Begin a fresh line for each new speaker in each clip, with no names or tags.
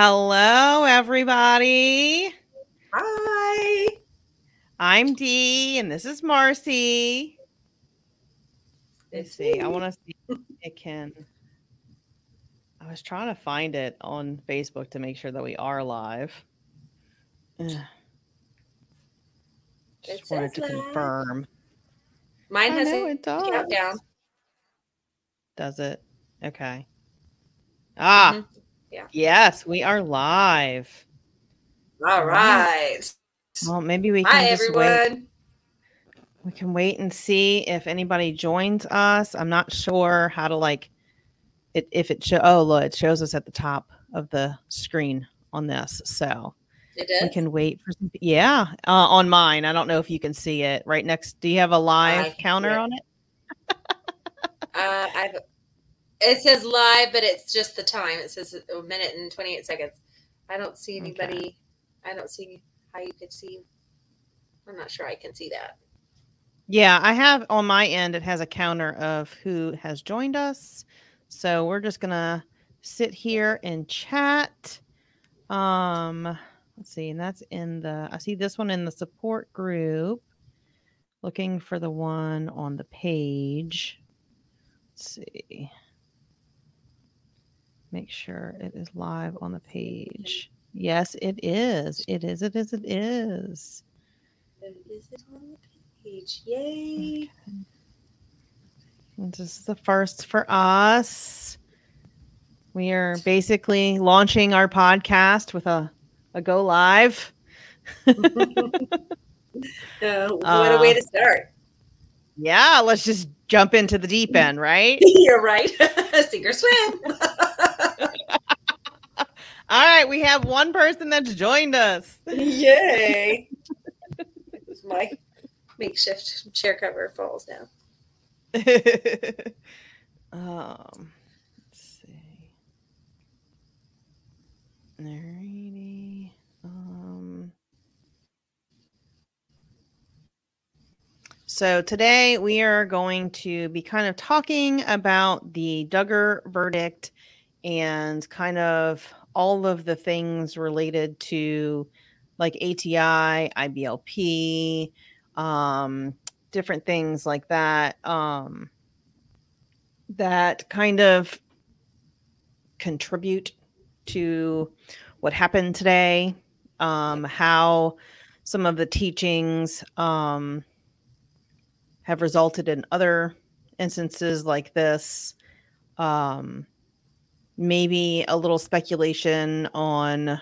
Hello, everybody.
Hi.
I'm Dee, and this is Marcy. Let's see. I want to see if it can. I was trying to find it on Facebook to make sure that we are live. Ugh.
It
Just wanted to
live.
confirm.
Mine has
know
a
it does.
countdown.
Does it? Okay. Ah,
Mhm. Yeah.
yes, we are live.
All right.
Well, maybe we can
Hi,
just wait. We can wait and see if anybody joins us. I'm not sure how to like it if it show oh look, it shows us at the top of the screen on this. So
It
we can wait for some yeah, uh, on mine. I don't know if you can see it right next. Do you have a live
I-
counter
yeah.
on it?
Uh, I've. It says live, but it's just the time. It says a minute and twenty eight seconds. I don't see
Okay.
anybody. I don't see how you could see. I'm not sure I can see that.
Yeah, I have on my end it has a counter of who has joined us. So we're just going to sit here and chat. Um let's see, and that's in the I see this one in the support group. Looking for the one on the page. Let's see. Make sure it is live on the page. Yes, it is. It is. It is. It is.
Is it on the page? Yay!
This is the first for us. We are basically launching our podcast with a, a go live.
Uh, what a way
Uh,
to start.
Yeah, let's just jump into the deep end, right?
You're right. Sink or swim.
All right, we have one person that's joined us.
Yay! My makeshift chair cover falls down.
um, let's see. Alrighty. Um, so today we are going to be kind of talking about the Duggar verdict and kind of all of the things related to like ATI, IBLP, um, different things like that. Um, that kind of contribute to what happened today, um, how some of the teachings um, have resulted in other instances like this. Um, maybe a little speculation on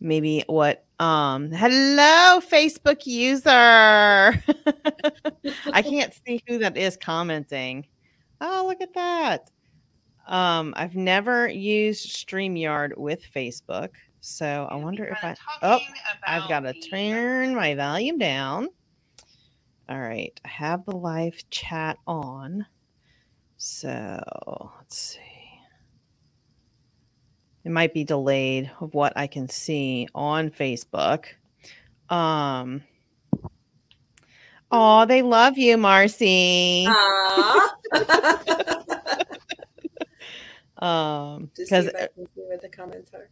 maybe what um hello facebook user. I can't see who that is commenting. Oh look at that. Um i've never used streamyard with facebook so i wonder if i oh i've got to turn my volume down all right i have the live chat on so let's see it might be delayed of what I can see on Facebook. Um Oh, they love you, Marcy. Um
see
because
if see what the comments are.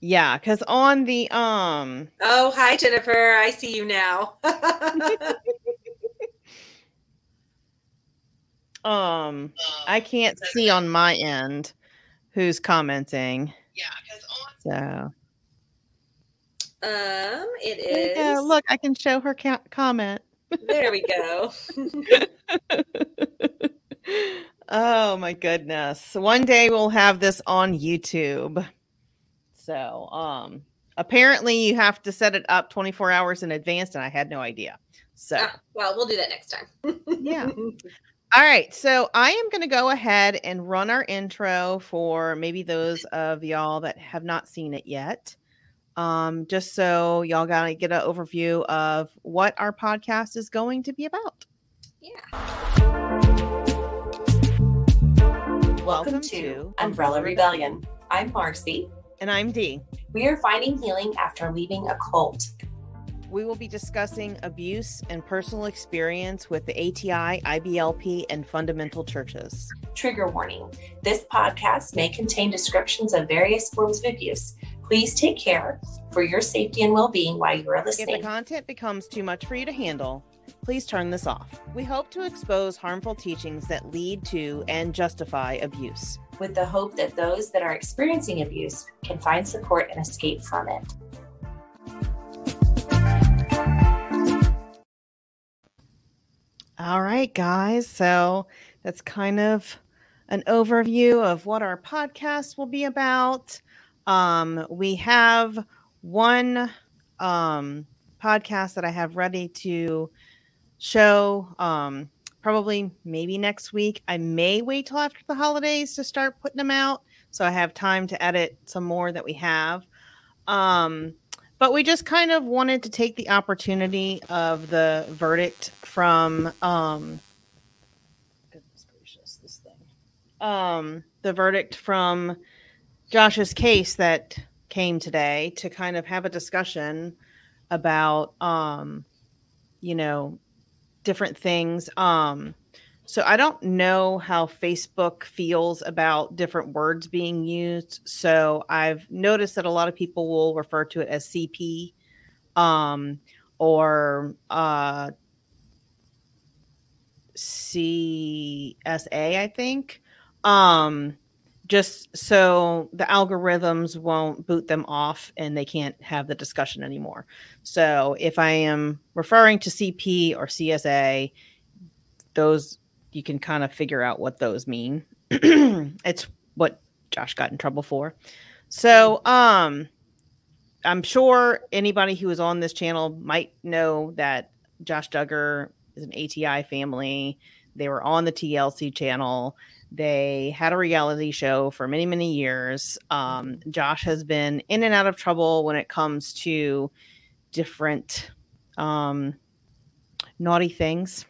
Yeah, because on the um
Oh, hi Jennifer. I see you now.
um I can't see on my end who's commenting.
yeah, because on
So
um, it is.
go. look, I can show her ca- comment.
There we go.
oh my goodness. One day we'll have this on YouTube. So, um apparently you have to set it up 24 hours in advance and I had no idea. So,
Ah, well, we'll do that next time.
Yeah. all right. So, I am going to go ahead and run our intro for maybe those of y'all that have not seen it yet. Um just so y'all got to get an overview of what our podcast is going to be about.
Yeah.
Welcome to Umbrella Rebellion. I'm Marcy.
And I'm Dee.
We are finding healing after leaving a cult.
we will be discussing abuse and personal experience with the ATI, IBLP, and fundamental churches.
Trigger warning this podcast may contain descriptions of various forms of abuse. Please take care for your safety and well being while you are listening.
If the content becomes too much for you to handle, please turn this off. We hope to expose harmful teachings that lead to and justify abuse.
with the hope that those that are experiencing abuse can find support and escape from it.
All right, guys. So that's kind of an overview of what our podcast will be about. Um, we have one um, podcast that I have ready to show um, probably maybe next week. I may wait till after the holidays to start putting them out so I have time to edit some more that we have. Um, but we just kind of wanted to take the opportunity of the verdict from um goodness gracious this thing um the verdict from josh's case that came today to kind of have a discussion about um you know different things um so i don't know how facebook feels about different words being used so i've noticed that a lot of people will refer to it as cp um or uh CSA, I think. Um, just so the algorithms won't boot them off and they can't have the discussion anymore. So if I am referring to CP or CSA, those you can kind of figure out what those mean. it's what Josh got in trouble for. So, um, I'm sure anybody who is on this channel might know that Josh Duggar is an ATI family. They were on the TLC channel. They had a reality show for many, many years. Um, Josh has been in and out of trouble when it comes to different um, naughty things.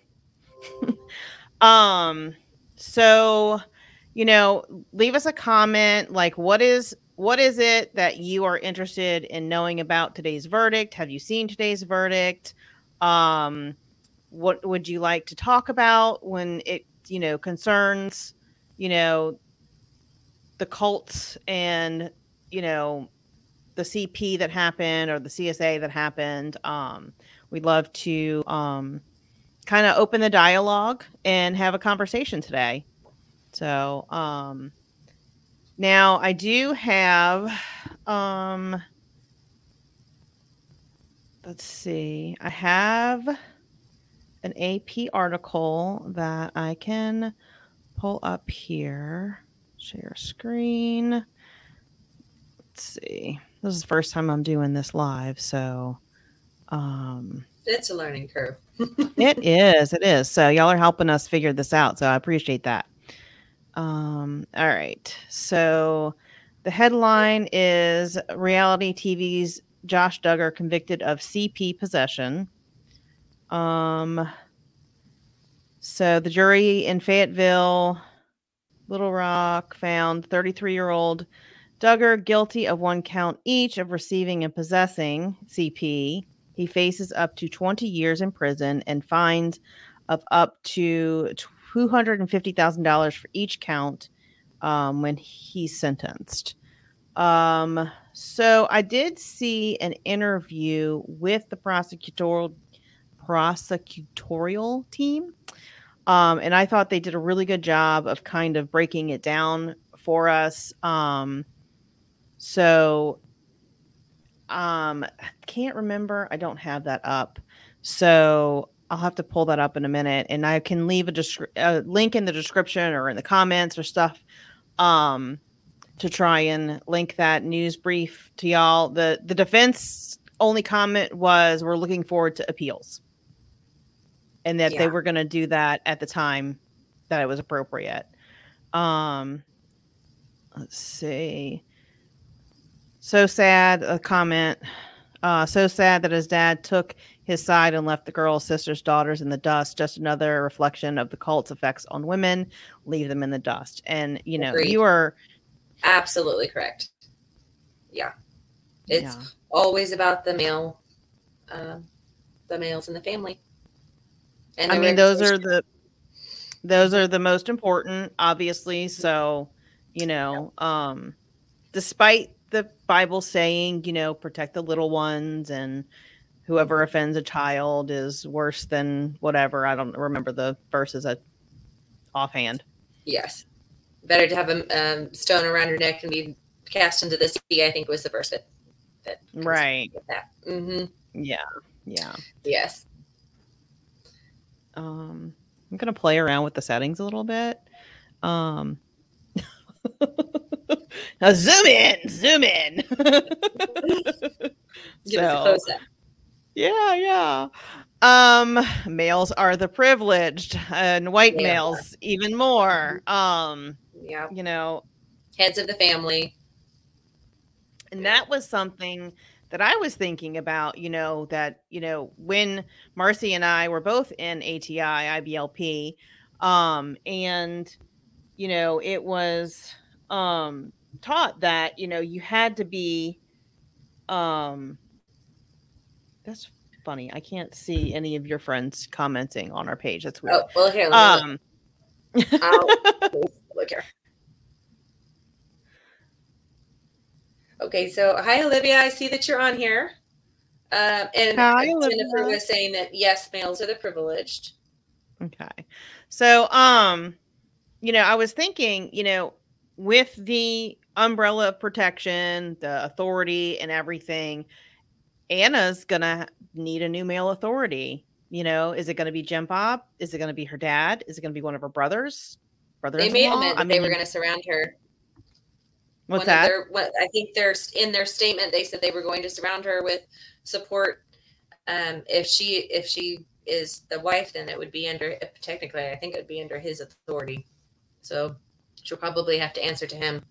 um, so, you know, leave us a comment. Like, what is what is it that you are interested in knowing about today's verdict? Have you seen today's verdict? Um, what would you like to talk about when it you know concerns you know the cults and you know the cp that happened or the csa that happened um we'd love to um kind of open the dialogue and have a conversation today. So um now i do have um let's see i have an AP article that I can pull up here. Share screen. Let's see. This is the first time I'm doing this live, so um
It's a learning curve.
it is, it is. So y'all are helping us figure this out, so I appreciate that. Um all right. So the headline is reality TV's Josh Duggar convicted of CP possession. Um, so the jury in Fayetteville, Little Rock, found 33 year old Duggar guilty of one count each of receiving and possessing CP. He faces up to 20 years in prison and fines of up to $250,000 for each count um, when he's sentenced. Um, so I did see an interview with the prosecutorial prosecutorial team. Um, and I thought they did a really good job of kind of breaking it down for us. Um, so um, can't remember. I don't have that up. So I'll have to pull that up in a minute and I can leave a, descri- a link in the description or in the comments or stuff um, to try and link that news brief to y'all. The the defense only comment was we're looking forward to appeals and that they were going to do that at the time that it was appropriate. Um, let's see. So sad. A comment. Uh, so sad that his dad took his side and left the girls, sisters, daughters in the dust. Just another reflection of the cult's effects on women. Leave them in the dust. And you know,
Agreed.
you are.
Absolutely correct. Yeah. It's
yeah.
always about the male uh, the males in the family. And
I mean, those are the those are the most important, obviously. So, you know, um, despite the Bible saying, you know, protect the little ones and whoever offends a child is worse than whatever. I don't remember the verses at offhand.
yes, better to have a um, stone around your neck and be cast into the sea. I think was the verse that that
Right.
that. hmm
Yeah. Yeah.
Yes.
Um, I'm gonna play around with the settings a little bit. Um, now zoom in, zoom in.
Give us a
So- yeah, yeah. Um, males are the privileged, and white
are.
males even more. Um,
Yeah,
you know,
heads of the family.
and that was something that I was thinking about, you know, that, you know, when Marcy and I were both in ATI, IBLP, um, and, you know, it was um, taught that, you know, you had to be, um, that's funny. I can't see any of your friends commenting on our page. That's weird.
Oh well, here.
Um,
look here. Okay, so hi Olivia, I see that you're on here. Um, and
Hi,
Jennifer
Olivia.
was saying that yes, males are the privileged.
Okay. So, um, you know, I was thinking, you know, with the umbrella of protection, the authority and everything, Anna's gonna need a new male authority. You know, is it gonna be Jim Bob? Is it gonna be her dad? Is it gonna be one of her brothers? Brothers?
They made meant that they were going to surround her.
What's
One
that?
Their, what, I think there's in their statement they said they were going to surround her with support. Um, if she if she is the wife, then it would be under technically I think it would be under his authority. So she'll probably have to answer to him,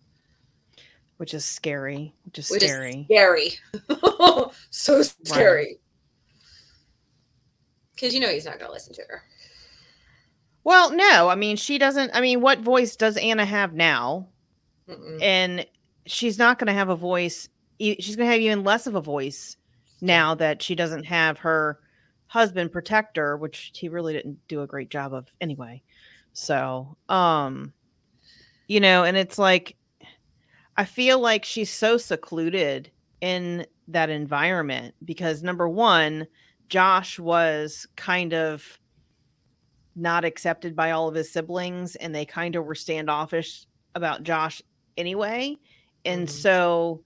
Which is scary. Which is
which
scary.
is scary, so scary. Because you know he's not going to listen to her.
Well, no, I mean she doesn't. I mean, what voice does Anna have now?
Mm-mm.
and she's not going to have a voice she's going to have even less of a voice now that she doesn't have her husband protect her which he really didn't do a great job of anyway so um you know and it's like i feel like she's so secluded in that environment because number one josh was kind of not accepted by all of his siblings and they kind of were standoffish about josh anyway and
Mhm.
so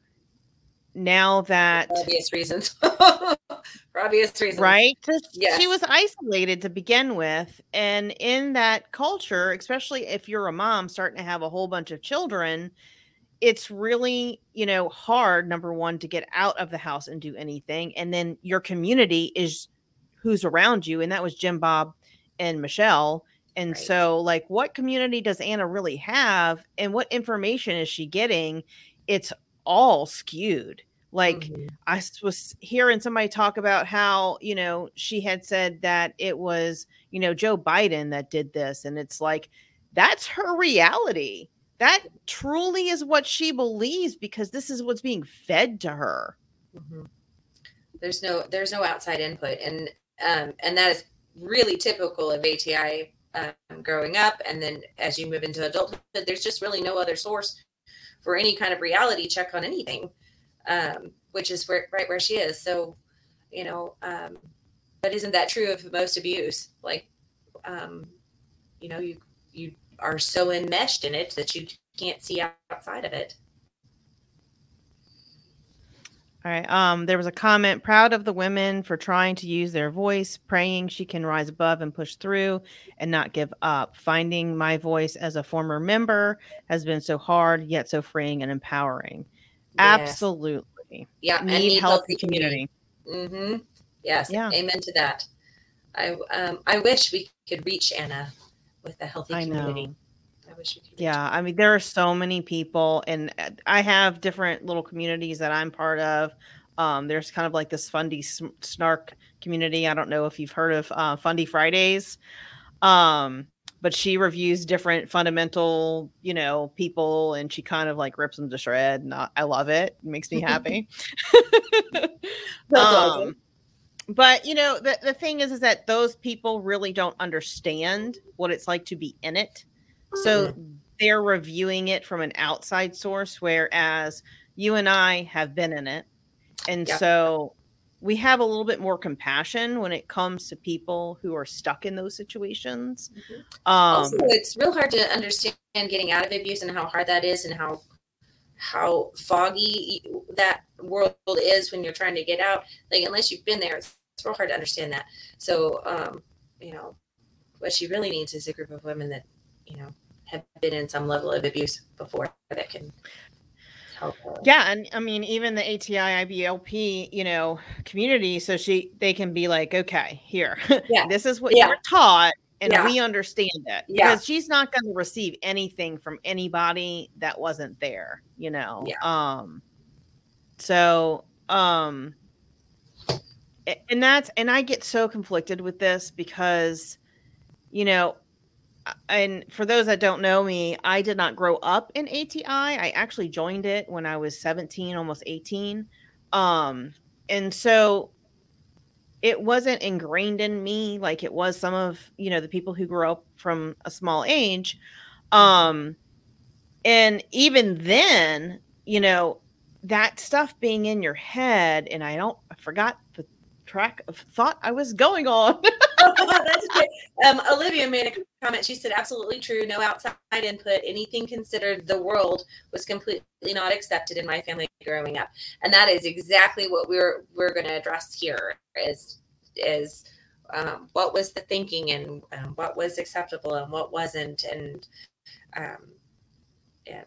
now that
For obvious reasons. For obvious reasons.
right
Yes.
she was isolated to begin with and in that culture especially if you're a mom starting to have a whole bunch of children it's really you know hard number one to get out of the house and do anything and then your community is who's around you and that was jim bob and michelle and
Right.
so like what community does anna really have and what information is she getting it's all skewed like
Mhm.
I was hearing somebody talk about how, you know, she had said that it was, you know, Joe Biden that did this. And it's like, that's her reality. That truly is what she believes because this is what's being fed to her.
Mhm. There's no there's no outside input, and um, and that is really typical of ATI um, growing up, and then as you move into adulthood, there's just really no other source for any kind of reality check on anything, um, which is where right where she is. So, you know, um, but isn't that true of most abuse? Like, um, you know, you you are so enmeshed in it that you can't see outside of it.
All right. Um, there was a comment proud of the women for trying to use their voice, praying she can rise above and push through and not give up. Finding my voice as a former member has been so hard, yet so freeing and empowering.
Yes.
Absolutely.
Yeah, and
Need, healthy community.
Mm-hmm. Yes.
Yeah.
Amen to that. I um I wish we could reach Anna with a healthy
I
community. Wish we could.
Yeah, I mean there are so many people, and uh, I have different little communities that I'm part of. Um, there's kind of like this Fundie Snark community. I don't know if you've heard of uh, Fundie Fridays, um, but she reviews different fundamental, you know, people, and she kind of like rips them to shred. And I, I love it. It makes me happy.
Awesome.
but you know the, the thing is is that those people really don't understand what it's like to be in it so they're reviewing it from an outside source whereas you and i have been in it. And
Yeah.
so we have a little bit more compassion when it comes to people who are stuck in those situations.
Mhm.
um
also, it's real hard to understand getting out of abuse and how hard that is and how how foggy that world is when you're trying to get out. Like unless you've been there it's, it's real hard to understand that. So um you know what she really needs is a group of women that you know have been in some level of abuse before that can help her.
yeah and i mean even the ati iblp you know community so she they can be like okay here
Yeah.
this is what
Yeah.
you're taught and
Yeah.
we understand it
Yeah.
because she's not going to receive anything from anybody that wasn't there you know
Yeah.
um so um and that's and i get so conflicted with this because you know and for those that don't know me i did not grow up in ati i. Actually joined it when i was 17 almost 18 um and so it wasn't ingrained in me like it was some of you know the people who grew up from a small age. Um and even then you know that stuff being in your head and i don't i forgot the track of thought i was going on
That's. Um, Olivia made a comment. She said, "Absolutely true. No outside input. Anything considered the world was completely not accepted in my family growing up." And that is exactly what we're we're going to address here. Is is um, what was the thinking and um, what was acceptable and what wasn't, and um, and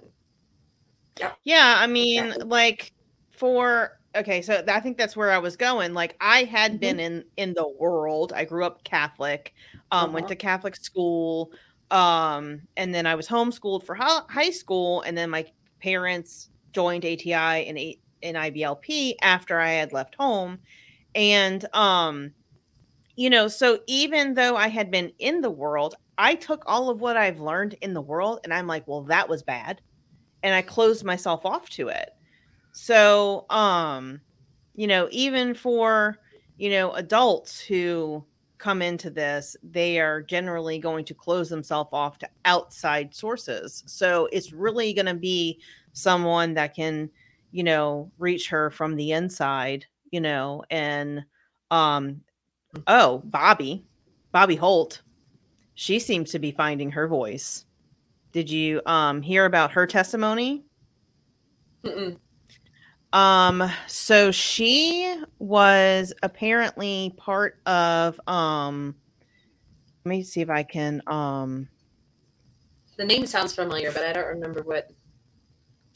Yeah, I mean,
Exactly.
like for okay, so I think that's where I was going. Like I had been in in the world. I grew up Catholic, um, went
Uh-huh.
to Catholic school, um, and then I was homeschooled for hi- high school, and then my parents joined ATI and A- and IBLP after I had left home, and um, you know, so even though I had been in the world, I took all of what I've learned in the world, and I'm like, well, that was bad and I closed myself off to it. So, um, you know, even for, you know, adults who come into this, they are generally going to close themselves off to outside sources. So it's really going to be someone that can, you know, reach her from the inside, you know, and, um, oh, Bobby, Bobye Holt, she seems to be finding her voice. Did you um hear about her testimony?
Mm-mm.
Um so she was apparently part of um let me see if I can um
the name sounds familiar, but I don't remember what.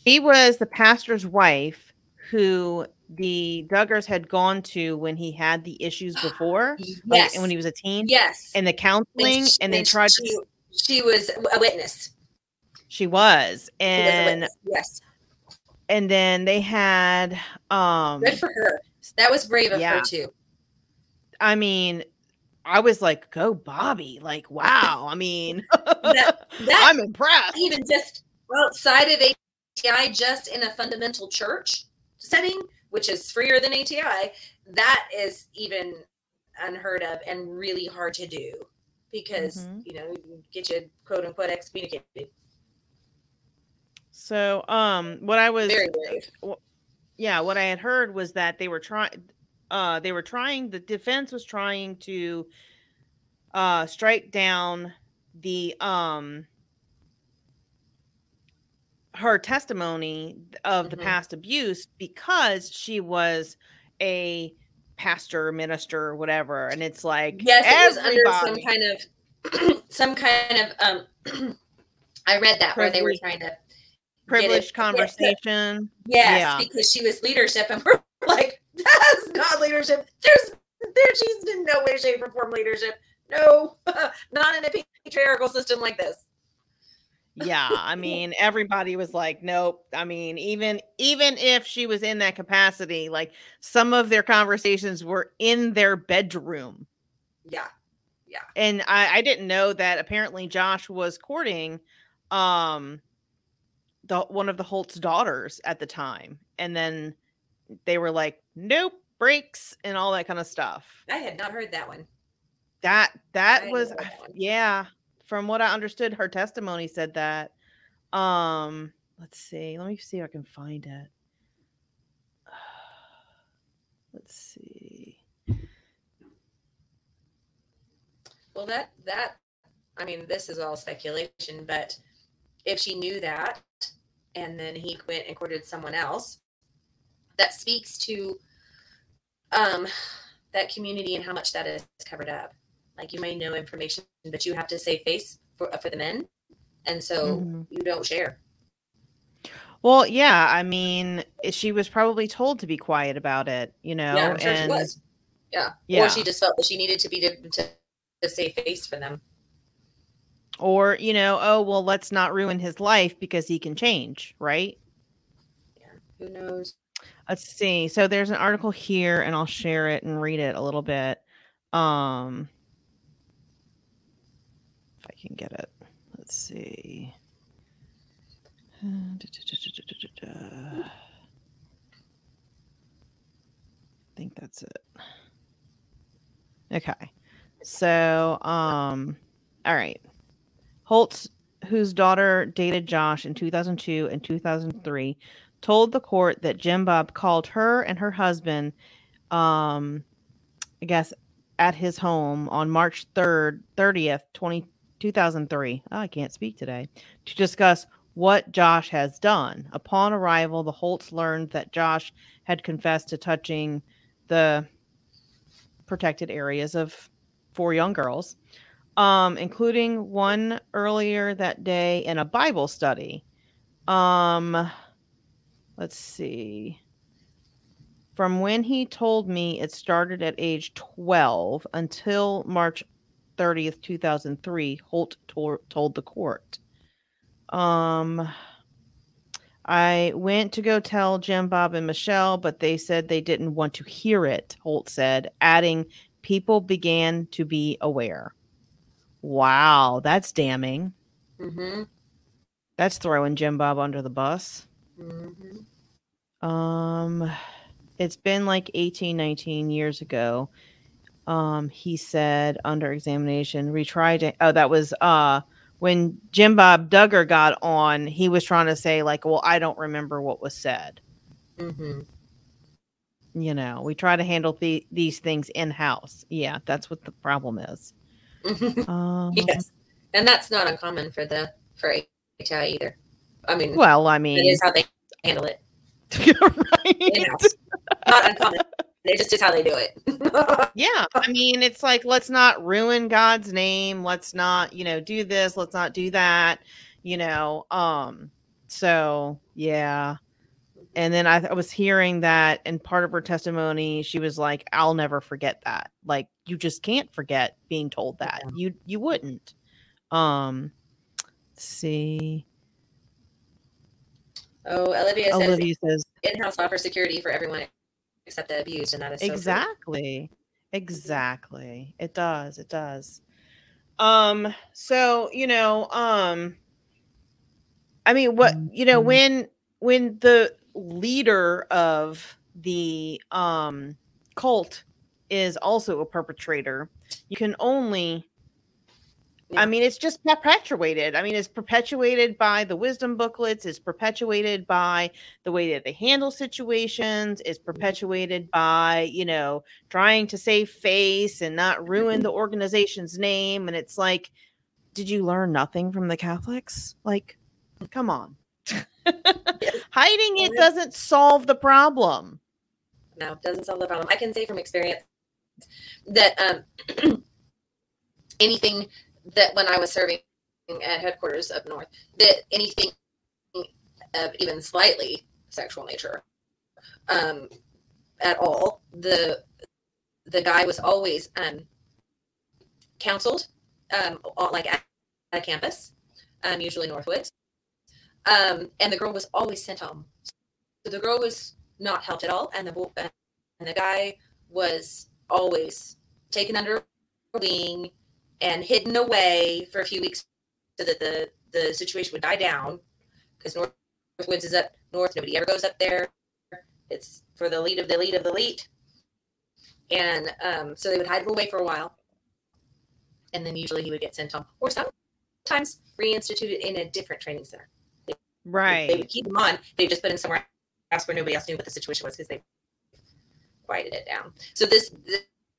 she was the pastor's wife who the Duggars had gone to when he had the issues before, like
Yes,
when he was a teen,
yes,
and the counseling,
she-
and they tried
She,
to.
she was a witness.
She was,
She was
and
yes,
and then they had um
good for her. That was brave of
Yeah.
her too.
I mean, I was like, go Bobby. Like, wow. I mean,
That- that-
I'm impressed.
Even just outside of ATI, just in a fundamental church setting, which is freer than ATI, that is even unheard of and really hard to do because
Mhm.
you know you get you quote unquote excommunicated.
So, um, what I was,
Very brave.
yeah, what I had heard was that they were trying, uh, they were trying, the defense was trying to, uh, strike down the, um, her testimony of the
Mhm.
past abuse because she was a pastor, minister, whatever. And it's like,
Yes, it was under some kind of some kind of um I read that where they were trying to
privileged conversation.
Yes,
Yeah.
because she was leadership, and we're like, that's not leadership. There's there she's in no way, shape, or form leadership. No, not in a patriarchal system like this.
yeah i mean everybody was like nope i mean even even if she was in that capacity like some of their conversations were in their bedroom
Yeah. Yeah.
and i i didn't know that apparently josh was courting um the one of the holt's daughters at the time and then they were like nope breaks and all that kind of stuff.
I had not heard that one.
That that
I
was
that
yeah, from what I understood her testimony said that um let's see. Let me see if I can find it. Let's see.
Well, that that I mean, this is all speculation, but if she knew that and then he went and courted someone else, that speaks to um that community and how much that is covered up. Like you may know information, but you have to save face for for the men, and so
Mhm.
you don't share.
Well, yeah, I mean, she was probably told to be quiet about it, you know,
yeah, sure
and
she was. Yeah.
yeah.
or she just felt that she needed to be to, to, to save face for them.
Or you know, oh well, let's not ruin his life because he can change, right?
Yeah, Who knows?
Let's see. So there's an article here, and I'll share it and read it a little bit. Um, if I can get it. Let's see. I think that's it. Okay. So, um, all right. Holtz, whose daughter dated Josh in 2002 and 2003, told the court that Jim Bob called her and her husband, um, I guess, at his home on March 3rd, 30th, 20, 2003. Oh, I can't speak today. To discuss what Josh has done. Upon arrival, the Holts learned that Josh had confessed to touching the protected areas of four young girls, um, including one earlier that day in a Bible study. Um, let's see. From when he told me it started at age 12 until March 30th, 2003, Holt told the court. Um, I went to go tell Jim, Bob, and Michelle, but they said they didn't want to hear it, Holt said, adding, people began to be aware. Wow, that's damning.
Mm-hmm.
That's throwing Jim Bob under the bus.
Mm-hmm.
Um, it's been like 18, 19 years ago. Um, he said under examination, retried it. Oh, that was uh when Jim Bob Duggar got on, he was trying to say, like, well, I don't remember what was said.
Mm-hmm.
You know, we try to handle the- these things in house. Yeah, that's what the problem is. Um,
yes, and that's not uncommon for the for ATI either. I mean,
Well, I mean,
is how they handle it
right?
in-house. not uncommon. It just is how they do it.
Yeah, I mean, it's like let's not ruin God's name. Let's not, you know, do this. Let's not do that. You know, um. So yeah, and then I, I was hearing that, and part of her testimony, she was like, "I'll never forget that. Like, you just can't forget being told that.
Yeah.
You you wouldn't." Um. let's see,
oh, Olivia says
Olivia says
in-house offers security for everyone except the abused, and that is so
exactly exactly it does it does um so you know um i mean what you know when when the leader of the um cult is also a perpetrator you can only
Yeah.
I mean, it's just perpetuated. I mean, it's perpetuated by the wisdom booklets, it's perpetuated by the way that they handle situations, it's perpetuated by, you know, trying to save face and not ruin the organization's name. And it's like, did you learn nothing from the Catholics? Like, come on. Hiding it doesn't solve the problem.
no, it doesn't solve the problem. I can say from experience that um, anything that when I was serving at headquarters up north, that anything of even slightly sexual nature um, at all, the the guy was always um, counseled, um, like at, at campus, um, usually Northwoods, um, and the girl was always sent home. So the girl was not helped at all, and the and the guy was always taken under wing and hidden away for a few weeks so that the the situation would die down because North Northwoods is up north. Nobody ever goes up there. It's for the lead of the lead of the lead. and um, so they would hide him away for a while, and then usually he would get sent home, or sometimes reinstituted in a different training center. They
Right.
would keep him on. They just put him somewhere else where nobody else knew what the situation was because they quieted it down. So this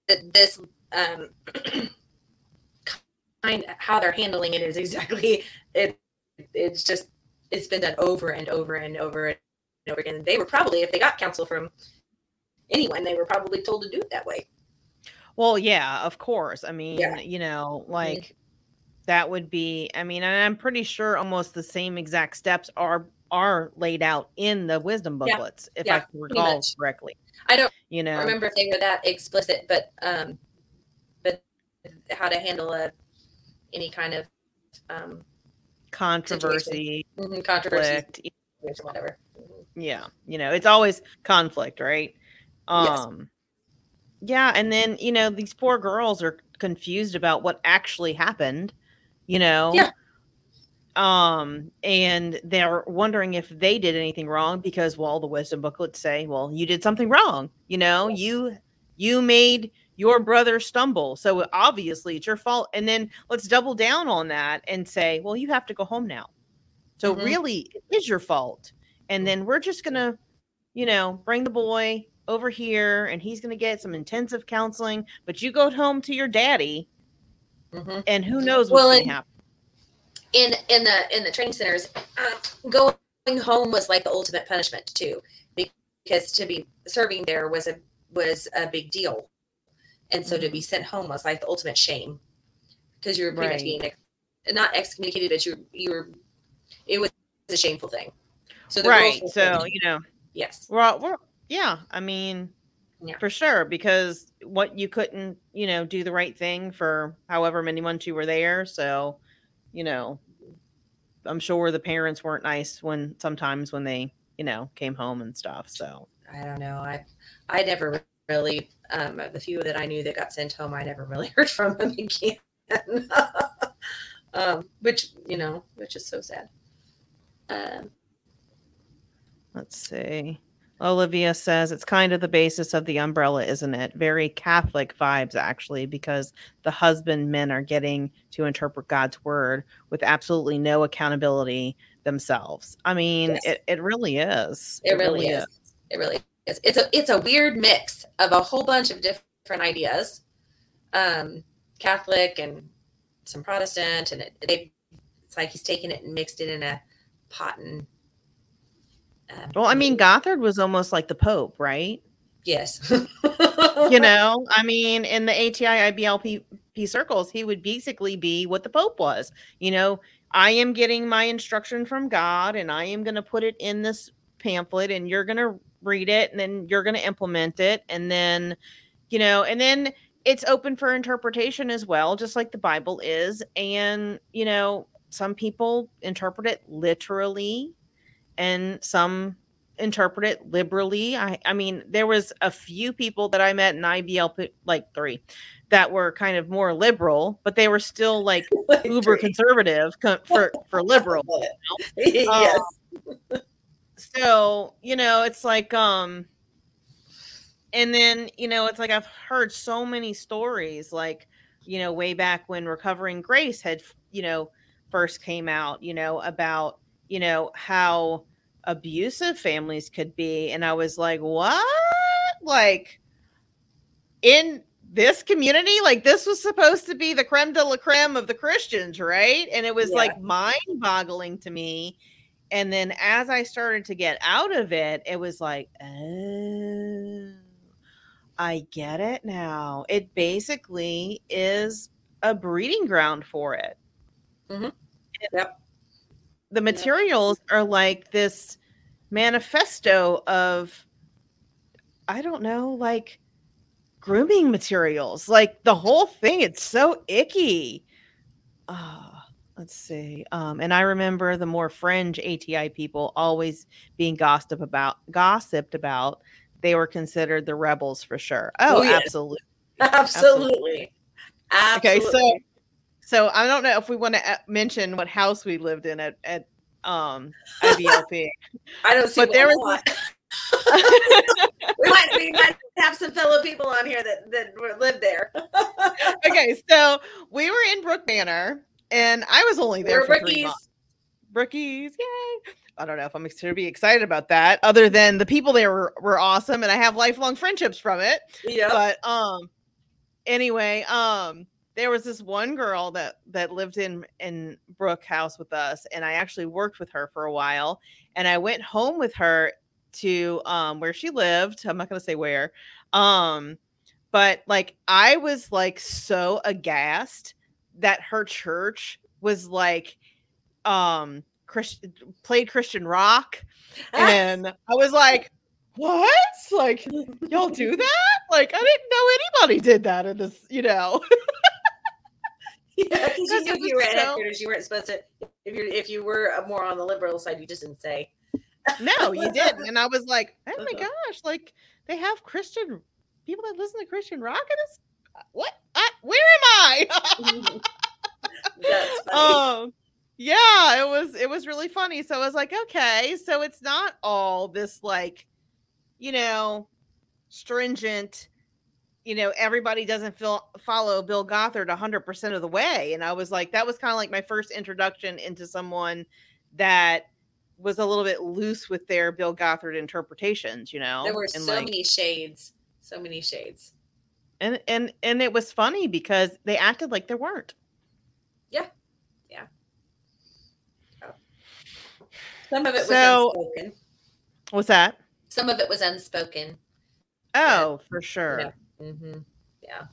this, this um, kind of how they're handling it is exactly it. It's just it's been done over and over and over and over again. They were probably if they got counsel from anyone, they were probably told to do it that way.
Well, yeah, of course. I mean,
Yeah.
you know, like that would be I mean, and I'm pretty sure almost the same exact steps are are laid out in the wisdom
Yeah.
booklets, if
Yeah,
I recall correctly.
I don't
You know,
remember if they were that explicit, but um, but how to handle a any kind of um
controversy,
mhm, controversy, whatever.
Yeah, you know, it's always conflict, right?
Yes.
Um yeah, and then, you know, these poor girls are confused about what actually happened, you know.
Yeah.
Um and they're wondering if they did anything wrong because well, the wisdom booklets say, well, you did something wrong, you know, you you made your brother stumble. So obviously it's your fault. And then let's double down on that and say, well, you have to go home now. So
Mhm.
really it is your fault. And then we're just gonna, you know, bring the boy over here and he's gonna get some intensive counseling, but you go home to your daddy
Mhm.
and who knows what's
Well,
gonna happen.
in in the in the training centers uh, going home was like the ultimate punishment too because to be serving there was a was a big deal and so to be sent home was like the ultimate shame because you were pretty much being ex- not excommunicated but you you were it was a shameful thing so the
Right. So,
good.
you know,
yes
we're, all- we're yeah, I mean
Yeah.
for sure, because what you couldn't, you know, do the right thing for however many months you were there. So, you know, I'm sure the parents weren't nice when sometimes when they, you know, came home and stuff. So
i don't know i i never really um the few that i knew that got sent home i never really heard from them again um which you know which is so sad um
let's see. Olivia says it's kind of the basis of the umbrella, isn't it? Very Catholic vibes, actually, because the husbandmen are getting to interpret God's word with absolutely no accountability themselves. I mean,
Yes.
it, it really is.
It really is. It really is. It's a it's a weird mix of a whole bunch of different ideas, um, Catholic and some Protestant, and it, they it's like he's taken it and mixed it in a pot and. Um,
Well, I mean, Gothard was almost like the Pope, right?
yes,
You know, I mean, in the ATI IBLP circles, he would basically be what the Pope was. You know, I am getting my instruction from God and I am going to put it in this pamphlet and you're going to read it and then you're going to implement it. And then, you know, and then it's open for interpretation as well, just like the Bible is. And, you know, some people interpret it literally and some interpret it liberally. I, I mean, there was a few people that I met in IBL, like three, that were kind of more liberal, but they were still like uber conservative for for liberal.
yes.
Um, so you know, it's like um, and then you know, it's like I've heard so many stories, like you know, way back when Recovering Grace had you know first came out, you know, about you know how abusive families could be, and I was like, what, like in this community like this was supposed to be the creme de la creme of the christians right and it was
Yeah.
like mind boggling to me and then as i started to get out of it it was like oh i get it now it basically is a breeding ground for it
Mhm.
It-
Yep.
The materials are like this manifesto of i don't know like grooming materials. Like the whole thing, it's so icky. Ah, let's see. Um, and I remember the more fringe ATI people always being gossiped about gossiped about. They were considered the rebels for sure. Oh,
Oh, yes.
absolutely.
Absolutely.
Okay,
Absolutely.
so so I don't know if we want to uh, mention what house we lived in at at um IBLP.
I don't see
but there was
we might we might have some fellow people on here that that live there.
okay, so we were in Brook Manor, and I was only there
We're
for three months. Brookies, yay! I don't know if I'm to be excited about that. Other than the people there were, were awesome, and I have lifelong friendships from it.
Yeah.
But um, anyway, um, there was this one girl that that lived in in Brook House with us, and I actually worked with her for a while. And I went home with her to um where she lived. I'm not gonna say where. Um, but like I was like so aghast that her church was like um Christ- played Christian rock and I was like, "What? Like y'all do that? Like I didn't know anybody did that in this, you know."
Yeah, because you knew you were
so...
Accurate, you weren't supposed to. If you if you were more on the liberal side, you just didn't say.
no, you didn't. And I was like, "Oh my
Uh-huh.
gosh! Like they have Christian people that listen to Christian rock and it's what? I, where am I?" Um yeah it was it was really funny so i was like okay so it's not all this like you know stringent you know everybody doesn't feel follow bill gothard 100% of the way and i was like that was kind of like my first introduction into someone that was a little bit loose with their bill gothard interpretations you know
there were
and
so
like
many shades. So many shades.
and and and it was funny because they acted like there weren't Yeah. Yeah. Oh.
Some of it was
So-
unspoken.
what's that
Some of it was unspoken.
oh for sure
Yeah. Hmm Yeah.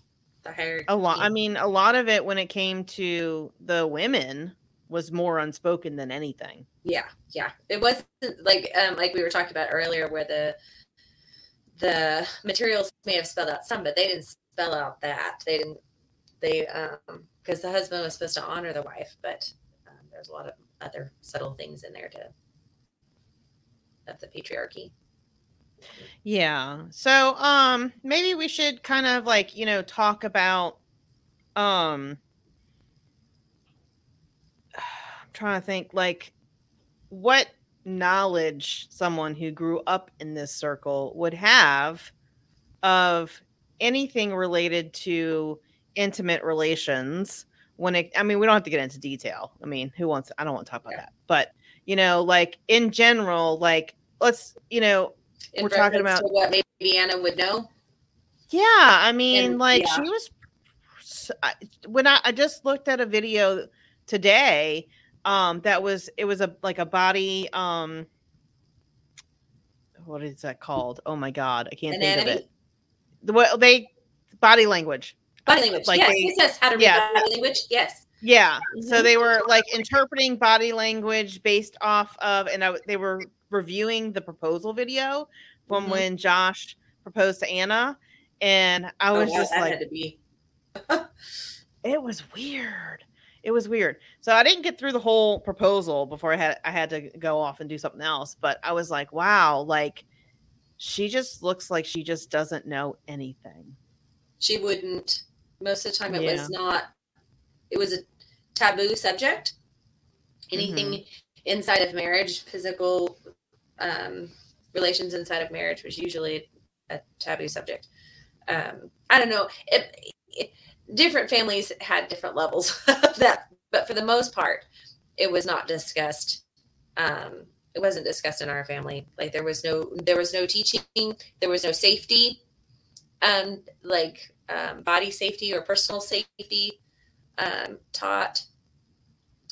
The hierarchy.
a lot i mean a lot of it when it came to the women was more unspoken than anything
Yeah, yeah. It wasn't like um like we were talking about earlier where the the materials may have spelled out some, but they didn't spell out that. They didn't they um because the husband was supposed to honor the wife, but um, there's a lot of other subtle things in there to of the patriarchy.
Yeah so um maybe we should kind of like you know talk about um i'm trying to think like what knowledge someone who grew up in this circle would have of anything related to intimate relations when it i mean we don't have to get into detail i mean who wants i don't want to talk about
Yeah.
that but you know like in general like let's you know We're talking about-
what maybe Anna would know.
yeah i mean
And-
like
yeah.
she was when I, I just looked at a video today um that was it was a like a body um what is that called oh my god i can't think of it the what they body language
Body language.
Like
yes,
they-
says how to read
yeah.
body language. Yes.
Yeah. So
Mhm.
they were like interpreting body language based off of, and I, they were reviewing the proposal video from
Mhm.
when Josh proposed to Anna. And I
Oh,
was
wow,
just like,
had to be
it was weird. It was weird. So I didn't get through the whole proposal before I had I had to go off and do something else. But I was like, wow, like she just looks like she just doesn't know anything.
she wouldn't most of the time it
Yeah.
was not it was a taboo subject anything
Mm-hmm.
inside of marriage physical um, relations inside of marriage was usually a taboo subject um, i don't know it, it- different families had different levels of that but for the most part it was not discussed um, it wasn't discussed in our family like there was no there was no teaching there was no safety um, like um, body safety or personal safety um, taught.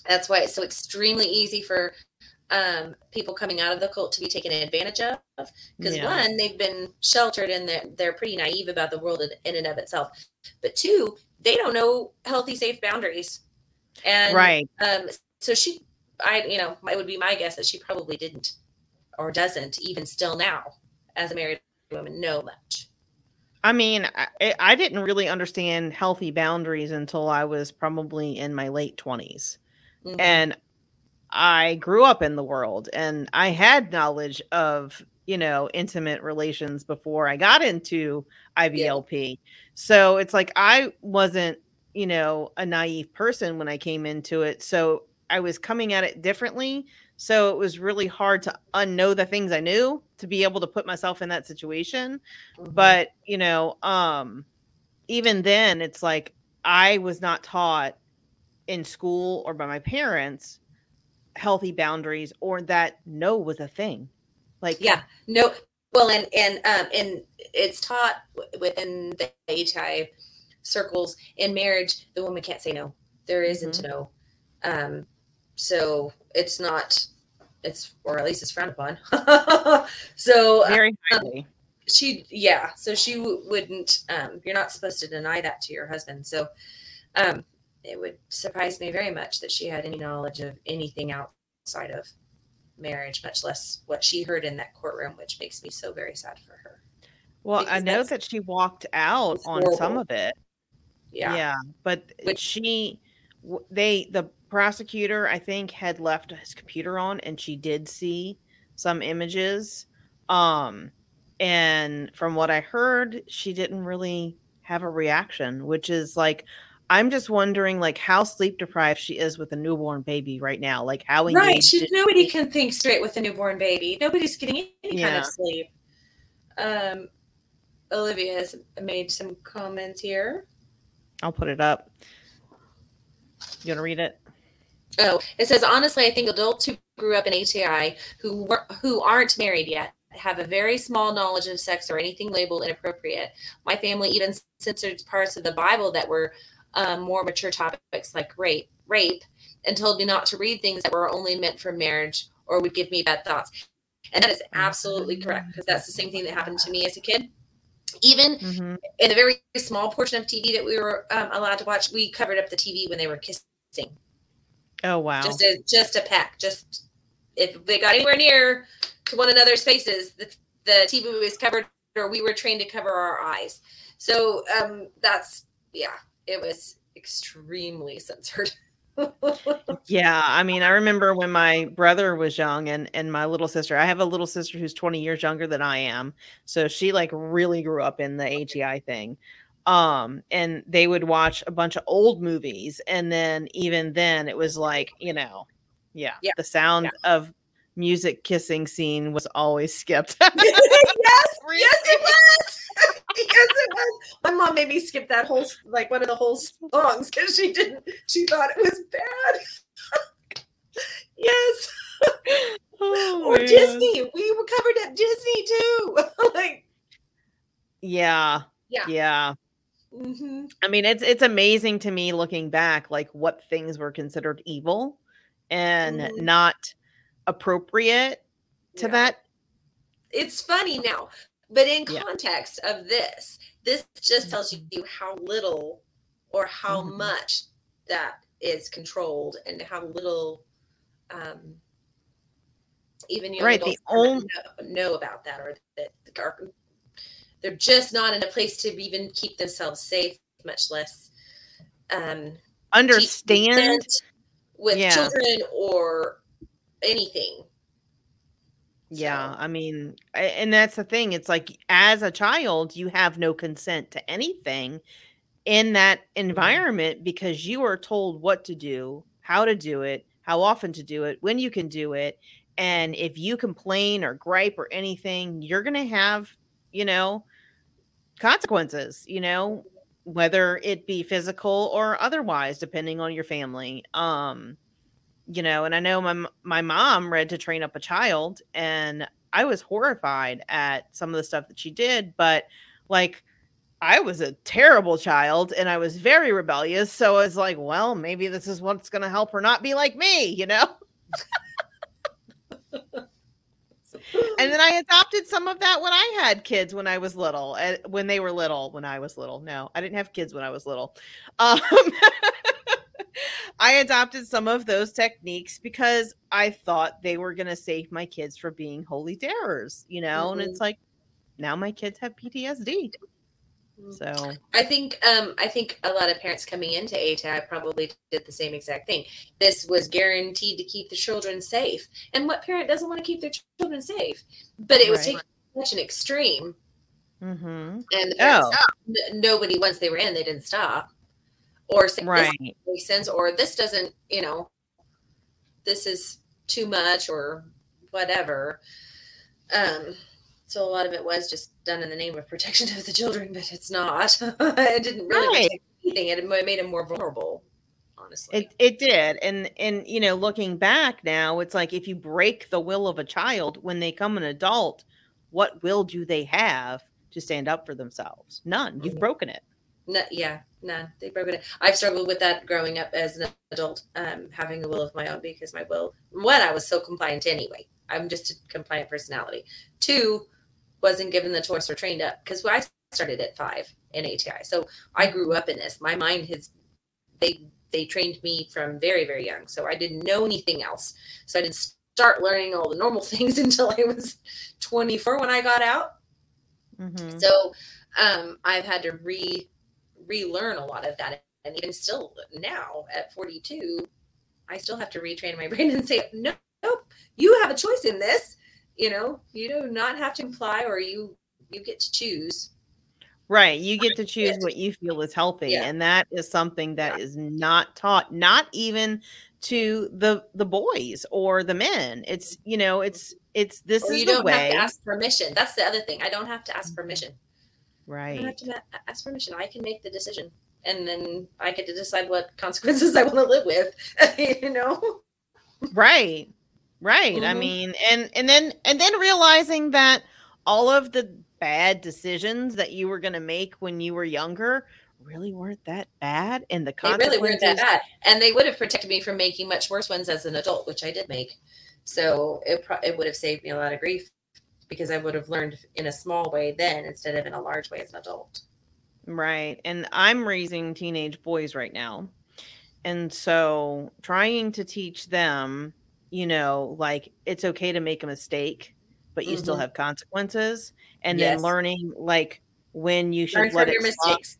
That's why it's so extremely easy for um, people coming out of the cult to be taken advantage of. Because
Yeah.
one, they've been sheltered and they're, they're pretty naive about the world in, in and of itself. But two, they don't know healthy, safe boundaries. And
right.
um, so she, I, you know, it would be my guess that she probably didn't or doesn't even still now as a married woman know much.
I mean, I, I didn't really understand healthy boundaries until I was probably in my late 20s.
Mhm.
And I grew up in the world and I had knowledge of, you know, intimate relations before I got into IBLP. So it's like I wasn't, you know, a naive person when I came into it. So I was coming at it differently. So it was really hard to unknow the things I knew to be able to put myself in that situation.
Mhm.
But, you know, um even then it's like I was not taught in school or by my parents healthy boundaries or that no was a thing. Like
yeah no well and and um and it's taught within the ATI circles. In marriage the woman can't say no. There isn't a no. Um so it's not it's or at least it's frowned upon. So uh,
very highly.
she yeah so she w- wouldn't um you're not supposed to deny that to your husband. So um it would surprise me very much that she had any knowledge of anything outside of marriage much less what she heard in that courtroom which makes me so very sad for her
Well, I know that she walked out on some of it.
yeah,
Yeah, but
Which-
she, they, the prosecutor, I think, had left his computer on, and she did see some images. Um, and from what I heard, she didn't really have a reaction, which is like, I'm just wondering, like, how sleep deprived she is with a newborn baby right now. Like, how
right she, nobody can think straight with a newborn baby nobody's getting any kind of sleep um olivia has made some comments here
I'll put it up. You want to read it?
Oh, it says honestly, I think adults who grew up in ATI who were, who aren't married yet have a very small knowledge of sex or anything labeled inappropriate. My family even censored parts of the Bible that were um, more mature topics like rape, rape, and told me not to read things that were only meant for marriage or would give me bad thoughts. And that is absolutely correct because that's the same thing that happened to me as a kid. Even
Mm-hmm.
in a very small portion of TV that we were um, allowed to watch, we covered up the TV when they were kissing
Oh wow.
just a just a peck. Just if they got anywhere near to one another's faces, the, the TV was covered, or we were trained to cover our eyes. So um, that's yeah, it was extremely censored.
Yeah, I mean, I remember when my brother was young and and my little sister. I have a little sister who's 20 years younger than I am. So she like really grew up in the ATI thing. Um and they would watch a bunch of old movies and then even then it was like, you know, yeah,
Yeah,
the sound of music kissing scene was always skipped.
yes, yes, it was. yes, it was. My mom made me skip that whole like one of the whole songs because she didn't. She thought it was bad. yes.
Oh,
or
man.
Disney. We were covered at Disney too. like,
Yeah.
Yeah.
Yeah.
mhm.
I mean, it's it's amazing to me looking back, like what things were considered evil and
Mhm.
not appropriate to
Yeah.
that.
It's funny now, but in
Yeah.
context of this, this just tells you how little or how
Mhm.
much that is controlled and how little um, even young
Right, the
adults are-
on-
know, know about that or that are, they're just not in a place to even keep themselves safe, much less um,
Understand.
with
Yeah.
children or anything.
Yeah,
So-
I mean, and that's the thing. It's like as a child, you have no consent to anything in that environment because you are told what to do, how to do it, how often to do it, when you can do it. And if you complain or gripe or anything, you're going to have, you know, consequences, you know, whether it be physical or otherwise, depending on your family. Um, you know, and I know my my mom read to train up a child, and I was horrified at some of the stuff that she did, but like I was a terrible child and I was very rebellious. So I was like, well, maybe this is what's going to help her not be like me, you know? and then I adopted some of that when I had kids when I was little, uh, when they were little, when I was little. No, I didn't have kids when I was little. Um, I adopted some of those techniques because I thought they were going to save my kids from being holy terrors, you know? And it's like, now my kids have PTSD. So,
I think um, I think a lot of parents coming into ATI probably did the same exact thing. This was guaranteed to keep the children safe, and what parent doesn't want to keep their children safe? But it was
Right.
taken such an extreme,
hmm
and the parents
Oh.
stopped. Nobody once they were in, they didn't stop, or say,
right.
this makes sense, or this doesn't. You know, this is too much or whatever. Um, so a lot of it was just done in the name of protection of the children, but it's not. it didn't really
Right.
anything. It made them more vulnerable, honestly.
It it did. And and you know, looking back now, it's like if you break the will of a child when they come an adult, what will do they have to stand up for themselves? None. You've
Mhm.
broken it.
No, yeah, no, they broke it. I've struggled with that growing up as an adult, um, having a will of my own because my will, one, I was so compliant anyway. I'm just a compliant personality. Two, wasn't given the choice or trained up because I started at five in ATI. So I grew up in this. My mind has, they, they trained me from very, very young. So I didn't know anything else. So I didn't start learning all the normal things until I was 24 when I got out.
Mhm.
So um, I've had to re relearn a lot of that, and even still now at 42, I still have to retrain my brain and say, no, nope, you have a choice in this. You know, you do not have to imply, or you you get to choose.
Right. You get to choose what you feel is healthy.
Yeah.
And that is something that is not taught, not even to the the boys or the men. It's you know, it's it's this
or
is
you
the
don't have
way.
to ask permission. That's the other thing. I don't have to ask permission. I don't have to ask permission. I can make the decision, and then I get to decide what consequences I want to live with. you know.
Right. Right. I
Mhm.
mean, and and then and then realizing that all of the bad decisions that you were going to make when you were younger really weren't that bad and the
They really weren't that bad, and they would have protected me from making much worse ones as an adult, which I did make. So it pro- it would have saved me a lot of grief because I would have learned in a small way then instead of in a large way as an adult.
Right. And I'm raising teenage boys right now. And so trying to teach them, you know, like it's okay to make a mistake, but you still
Mhm.
have consequences. And
Yes.
then learning like when you should
Learn
let
your
slide.
mistakes.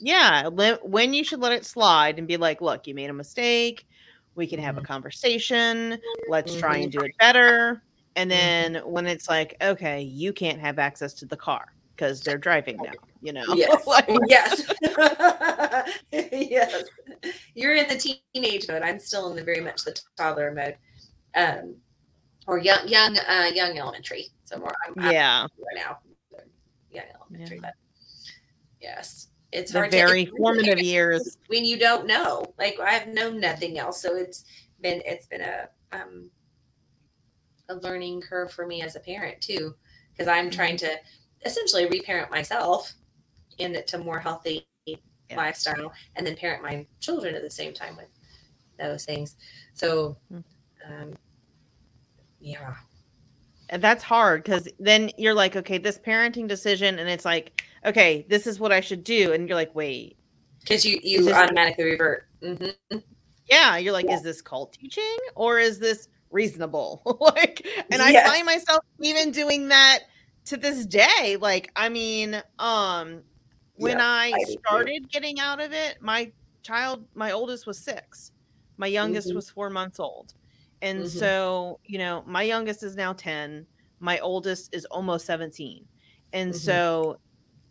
Yeah, when you should let it slide and be like, look, you made a mistake. We can have a
Mhm.
conversation. Let's try and do it better. And
Mhm.
then when it's like, okay, you can't have access to the car because they're driving now, you know?
Yes.
Like,
yes. yes. You're in the teenage mode. I'm still in the very much the toddler mode. Um or young young uh young elementary. So more I'm, I'm
yeah.
right now. Young elementary,
Yeah.
but yes. It's
The
hard to
very
it's
formative years.
when you don't know. Like I've known nothing else. So it's been it's been a um a learning curve for me as a parent too. Because I'm trying to essentially reparent myself into more healthy lifestyle and then parent my children at the same time with those things. So
Mm.
um yeah.
And that's hard because then you're like, okay, this parenting decision, and it's like, okay, this is what I should do. And you're like, wait,
Because you you automatically revert. hmm
yeah, you're like, is this cult teaching or is this reasonable? like, and I
Yes.
find myself even doing that to this day. Like, I mean, um, when
Yeah,
I,
I
started getting out of it, my child, my oldest was six, my youngest
Mhm.
was four months old. And
Mhm.
so, you know, my youngest is now 10, my oldest is almost 17. And
Mhm.
so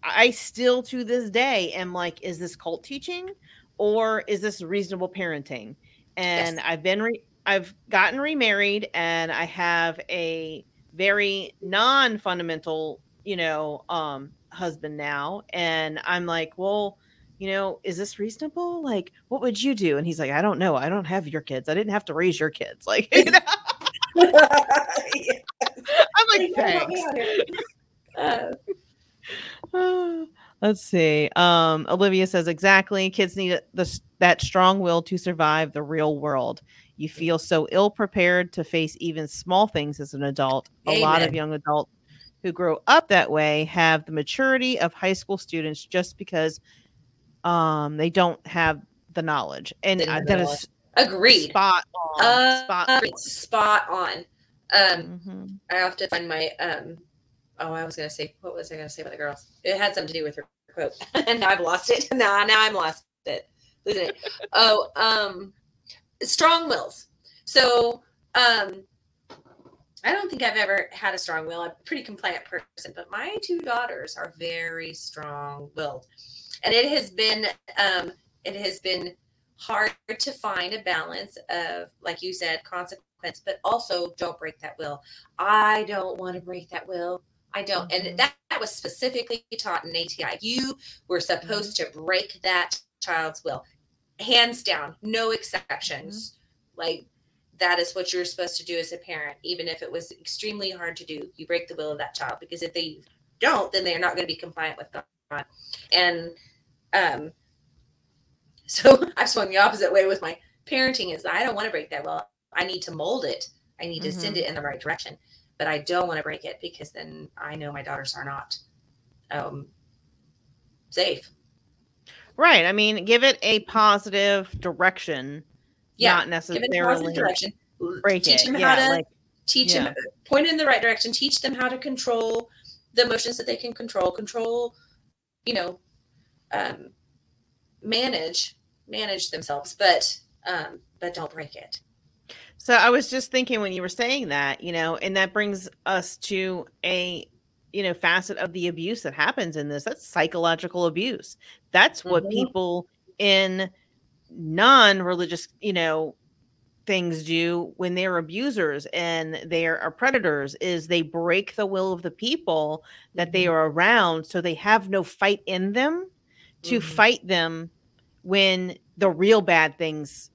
I still to this day am like, is this cult teaching or is this reasonable parenting? And
Yes.
I've been re- I've gotten remarried and I have a very non-fundamental, you know, um husband now and I'm like, well, you know, is this reasonable? Like, what would you do? And he's like, I don't know. I don't have your kids. I didn't have to raise your kids. Like, you know, I'm like, thanks.
Uh,
Let's see. Um, Olivia says exactly. Kids need the, that strong will to survive the real world. You feel so ill prepared to face even small things as an adult. A lot of young adults who grow up that way have the maturity of high school students just because um, they don't have the knowledge. And uh, that is
agreed.
spot on.
Uh,
spot.
spot on. Um,
Mhm.
I have to find my um oh I was gonna say what was I gonna say about the girls? It had something to do with her quote. and now I've lost it. Now now I'm lost it. Losing it. Oh, um strong wills. So um I don't think I've ever had a strong will. I'm a pretty compliant person, but my two daughters are very strong willed. And it has been um it has been hard to find a balance of like you said consequence, but also don't break that will. I don't want to break that will. I don't. And that, that was specifically taught in ATI. You were supposed to break that child's will, hands down, no exceptions. Like that is what you're supposed to do as a parent, even if it was extremely hard to do. You break the will of that child because if they don't, then they're not going to be compliant with God. And um, so I've swung the opposite way with my parenting is I don't want to break that will. I need to mold it. I need to send it in the right direction, but I don't want to break it because then I know my daughters are not um, safe.
Right. I mean, give it a positive direction,
Yeah,
not
give it a
necessarily
positive direction.
break
teach
it.
them
yeah,
how to
like
teach
yeah.
them point in the right direction. Teach them how to control the emotions that they can control. Control, you know, um, manage manage themselves, but um, but don't break it.
So I was just thinking when you were saying that, you know, and that brings us to a you know facet of the abuse that happens in this. That's psychological abuse. That's what
Mhm.
people in non-religious, you know, things do when they're abusers and they are predators is they break the will of the people that they
Mhm.
are around so they have no fight in them to
Mhm.
fight them when the real bad things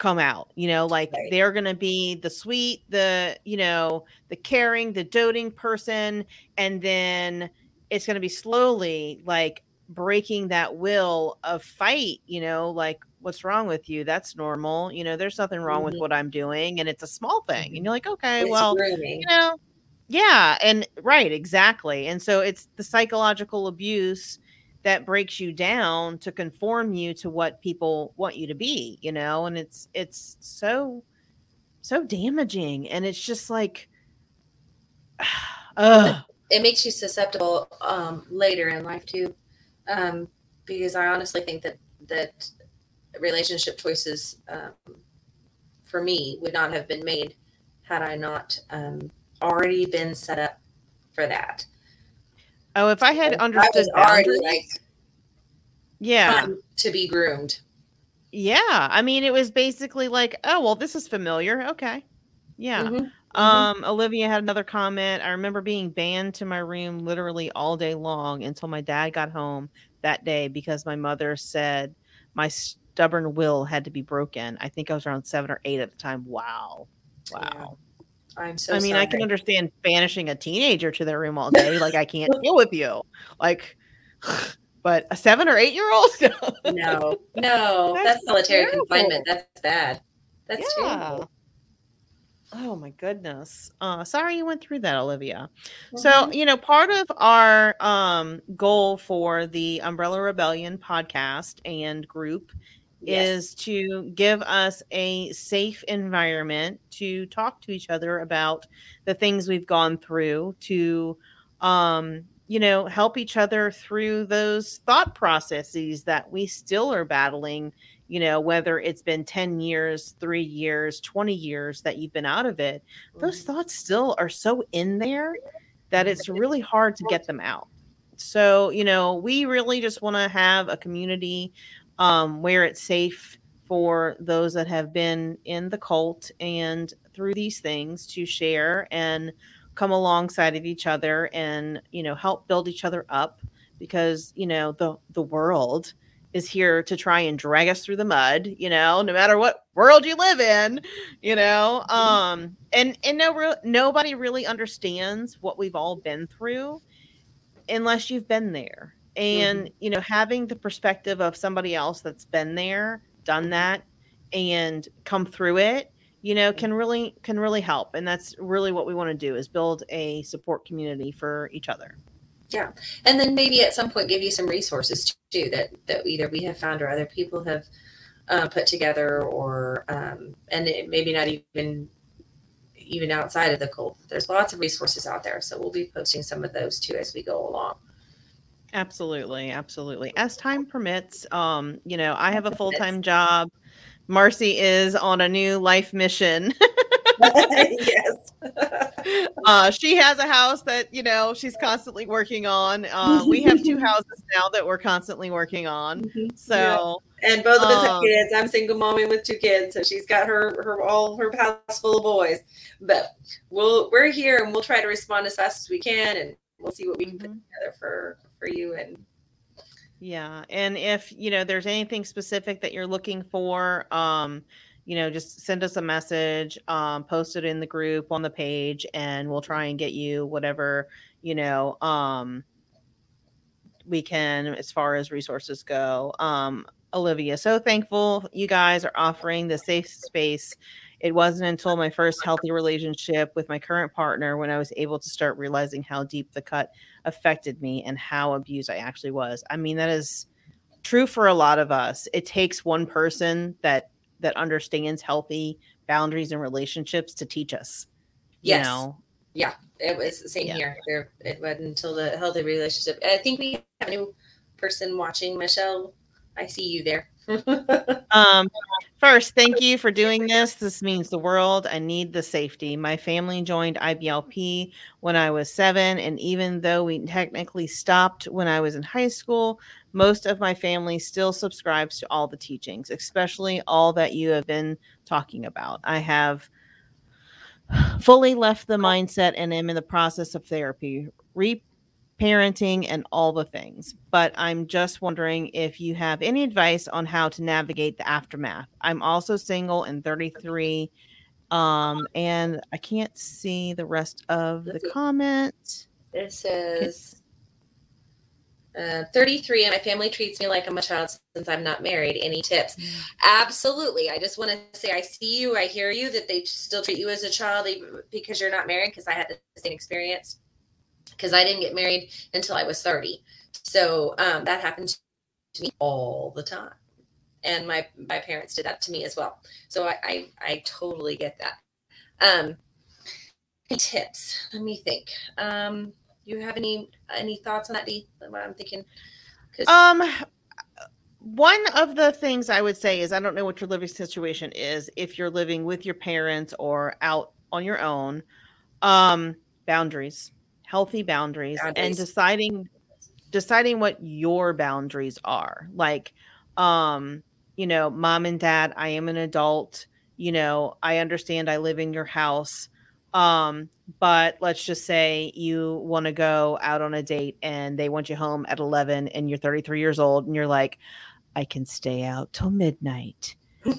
come out you know like
Right.
they're going to be the sweet the you know the caring the doting person and then it's going to be slowly like breaking that will of fight you know like what's wrong with you that's normal you know there's nothing wrong with
Mhm.
what i'm doing and it's a small thing and you're like okay
It's
well you know yeah and right exactly and so it's the psychological abuse that breaks you down to conform you to what people want you to be you know and it's it's so so damaging and it's just like uh
it makes you susceptible um, later in life too, um, because I honestly think that that relationship choices um, for me would not have been made had I not um, already been set up for that.
Oh if i had understood
was already like
yeah
um, to be groomed.
yeah i mean it was basically like oh well this is familiar okay yeah
Mhm.
Um, Olivia had another comment. I remember being banned to my room literally all day long until my dad got home that day because my mother said my stubborn will had to be broken. I think I was around seven or eight at the time. Wow. Wow.
I'm so.
I mean, I can understand banishing a teenager to their room all day. Like, I can't deal with you. Like, but a seven or eight year old?
No, no,
That's
that's, solitary
terrible.
confinement. That's bad. That's
Yeah.
terrible.
Oh my goodness. Uh sorry you went through that, Olivia. So,
Mhm.
you know, part of our um goal for the Umbrella Rebellion podcast and group
Yes.
is to give us a safe environment to talk to each other about the things we've gone through to um you know help each other through those thought processes that we still are battling you know whether it's been 10 years 3 years 20 years that you've been out of it those
Mhm.
thoughts still are so in there that it's really hard to get them out. So, you know, we really just want to have a community um, where it's safe for those that have been in the cult and through these things to share and come alongside of each other and, you know, help build each other up because, you know, the the world is here to try and drag us through the mud, you know, no matter what world you live in, you know. Um and and no real nobody really understands what we've all been through unless you've been there. And you know, having the perspective of somebody else that's been there, done that and come through it, you know, can really can really help. And that's really what we want to do is build a support community for each other. Yeah.
And then maybe at some point give you some resources too that that either we have found or other people have uh, put together or um, and it, maybe not even even outside of the cult there's lots of resources out there so we'll be posting some of those too as we go along
Absolutely, absolutely. As time permits, um, you know, I have a full-time job. Marcy is on a new life mission.
yes.
uh, she has a house that you know she's constantly working on. Uh, we have two houses now that we're constantly working on. So
And both of us have
Um,
kids. I'm single mommy with two kids, so she's got her her all her house full of boys. But we'll we're here and we'll try to respond as fast as we can, and we'll see what we can put
Mhm.
together for for you. And
Yeah, and if you know there's anything specific that you're looking for, um, you know, just send us a message, um, post it in the group on the page, and we'll try and get you whatever you know um, we can as far as resources go. Um, Olivia, so thankful you guys are offering the safe space. It wasn't until my first healthy relationship with my current partner when I was able to start realizing how deep the cut affected me and how abused I actually was. I mean, that is true for a lot of us. It takes one person that that understands healthy boundaries and relationships to teach us. You
Yes.
know,
it was the same
Yeah.
here. There, it wasn't until the healthy relationship. I think we have a new person watching. Michelle, I see you there.
Um, first, thank you for doing this. This means the world. I need the safety. My family joined IBLP when I was seven, and even though we technically stopped when I was in high school, most of my family still subscribes to all the teachings, especially all that you have been talking about. I have fully left the mindset and am in the process of therapy, reparenting, and all the things. But I'm just wondering if you have any advice on how to navigate the aftermath. I'm also single and 33. Um, and I can't see the rest of the comment.
It says uh, 33, and my family treats me like I'm a child since I'm not married. Any tips? Absolutely. I just want to say I see you, I hear you, that they still treat you as a child because you're not married, because I had the same experience. Because I didn't get married until I was 30. So um, that happened to me all the time. And my, my parents did that to me as well. So I, I, I totally get that. Um, tips? Let me think. Um, you have any any thoughts on that? Dee? What I'm thinking.
Um, one of the things I would say is I don't know what your living situation is. If you're living with your parents or out on your own, um, boundaries, healthy boundaries, and deciding deciding what your boundaries are. Like, um, you know, mom and dad, I am an adult. You know, I understand I live in your house. Um, but let's just say you want to go out on a date and they want you home at 11 and you're 33 years old and you're like, I can stay out till midnight.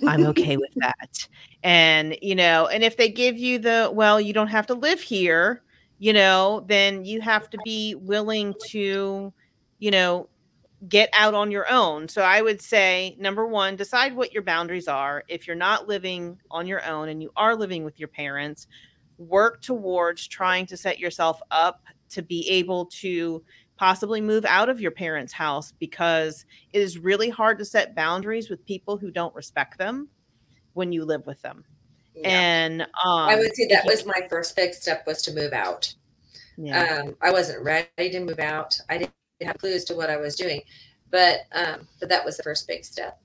I'm okay with that. And, you know, and if they give you the, well, you don't have to live here, you know, then you have to be willing to, you know, get out on your own. So I would say, number one, decide what your boundaries are. If you're not living on your own and you are living with your parents, work towards trying to set yourself up to be able to possibly move out of your parents' house because it is really hard to set boundaries with people who don't respect them when you live with them.
Yeah.
And um,
I would say that was my first big step was to move out.
yeah.
Um, I wasn't ready to move out. I didn't have clues to what I was doing, but um, but that was the first big step.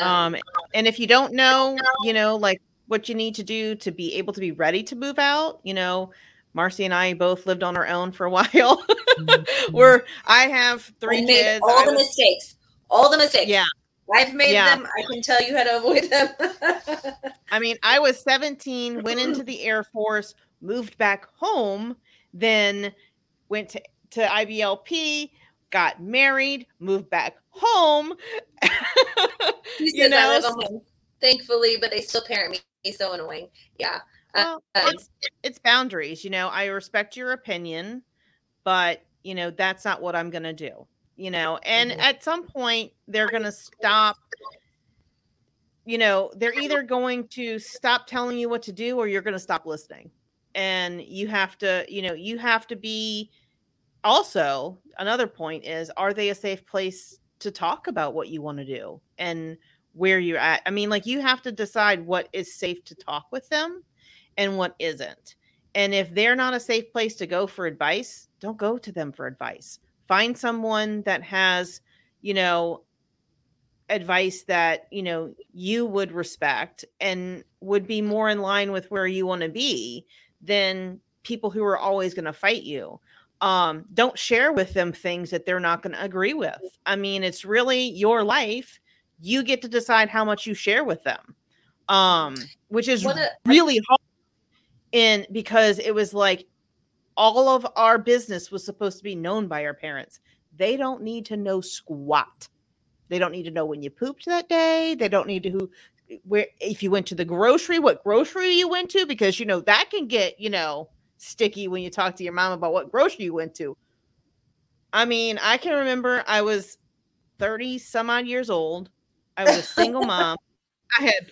um and if you don't know you know like what you need to do to be able to be ready to move out you know marcy and i both lived on our own for a while we're i have three
I made
kids
all
I
the
was-
mistakes. All the mistakes.
Yeah.
I've made
Yeah.
them. I can tell you how to avoid them.
i mean i was 17 went into the air force moved back home then went to to iblp got married moved back home You know,
home, thankfully, but they still parent me. He's so annoying. Yeah.
well,
um,
it's it's boundaries you know i respect your opinion but you know that's not what i'm gonna do you know and
Mhm.
at some point they're gonna stop you know they're either going to stop telling you what to do or you're gonna stop listening. And you have to you know you have to be also another point is are they a safe place to talk about what you want to do and where you're at? I mean like you have to decide what is safe to talk with them and what isn't. And if they're not a safe place to go for advice don't go to them for advice find someone that has you know advice that you know you would respect and would be more in line with where you want to be than people who are always going to fight you. Um don't share with them things that they're not going to agree with. I mean it's really your life. You get to decide how much you share with them. Um which is
a-
really hard in because it was like all of our business was supposed to be known by our parents. They don't need to know squat. They don't need to know when you pooped that day. They don't need to who where if you went to the grocery what grocery you went to because you know that can get you know sticky when you talk to your mom about what grocery you went to. I mean i can remember i was 30 some odd years old. I was a single mom. I had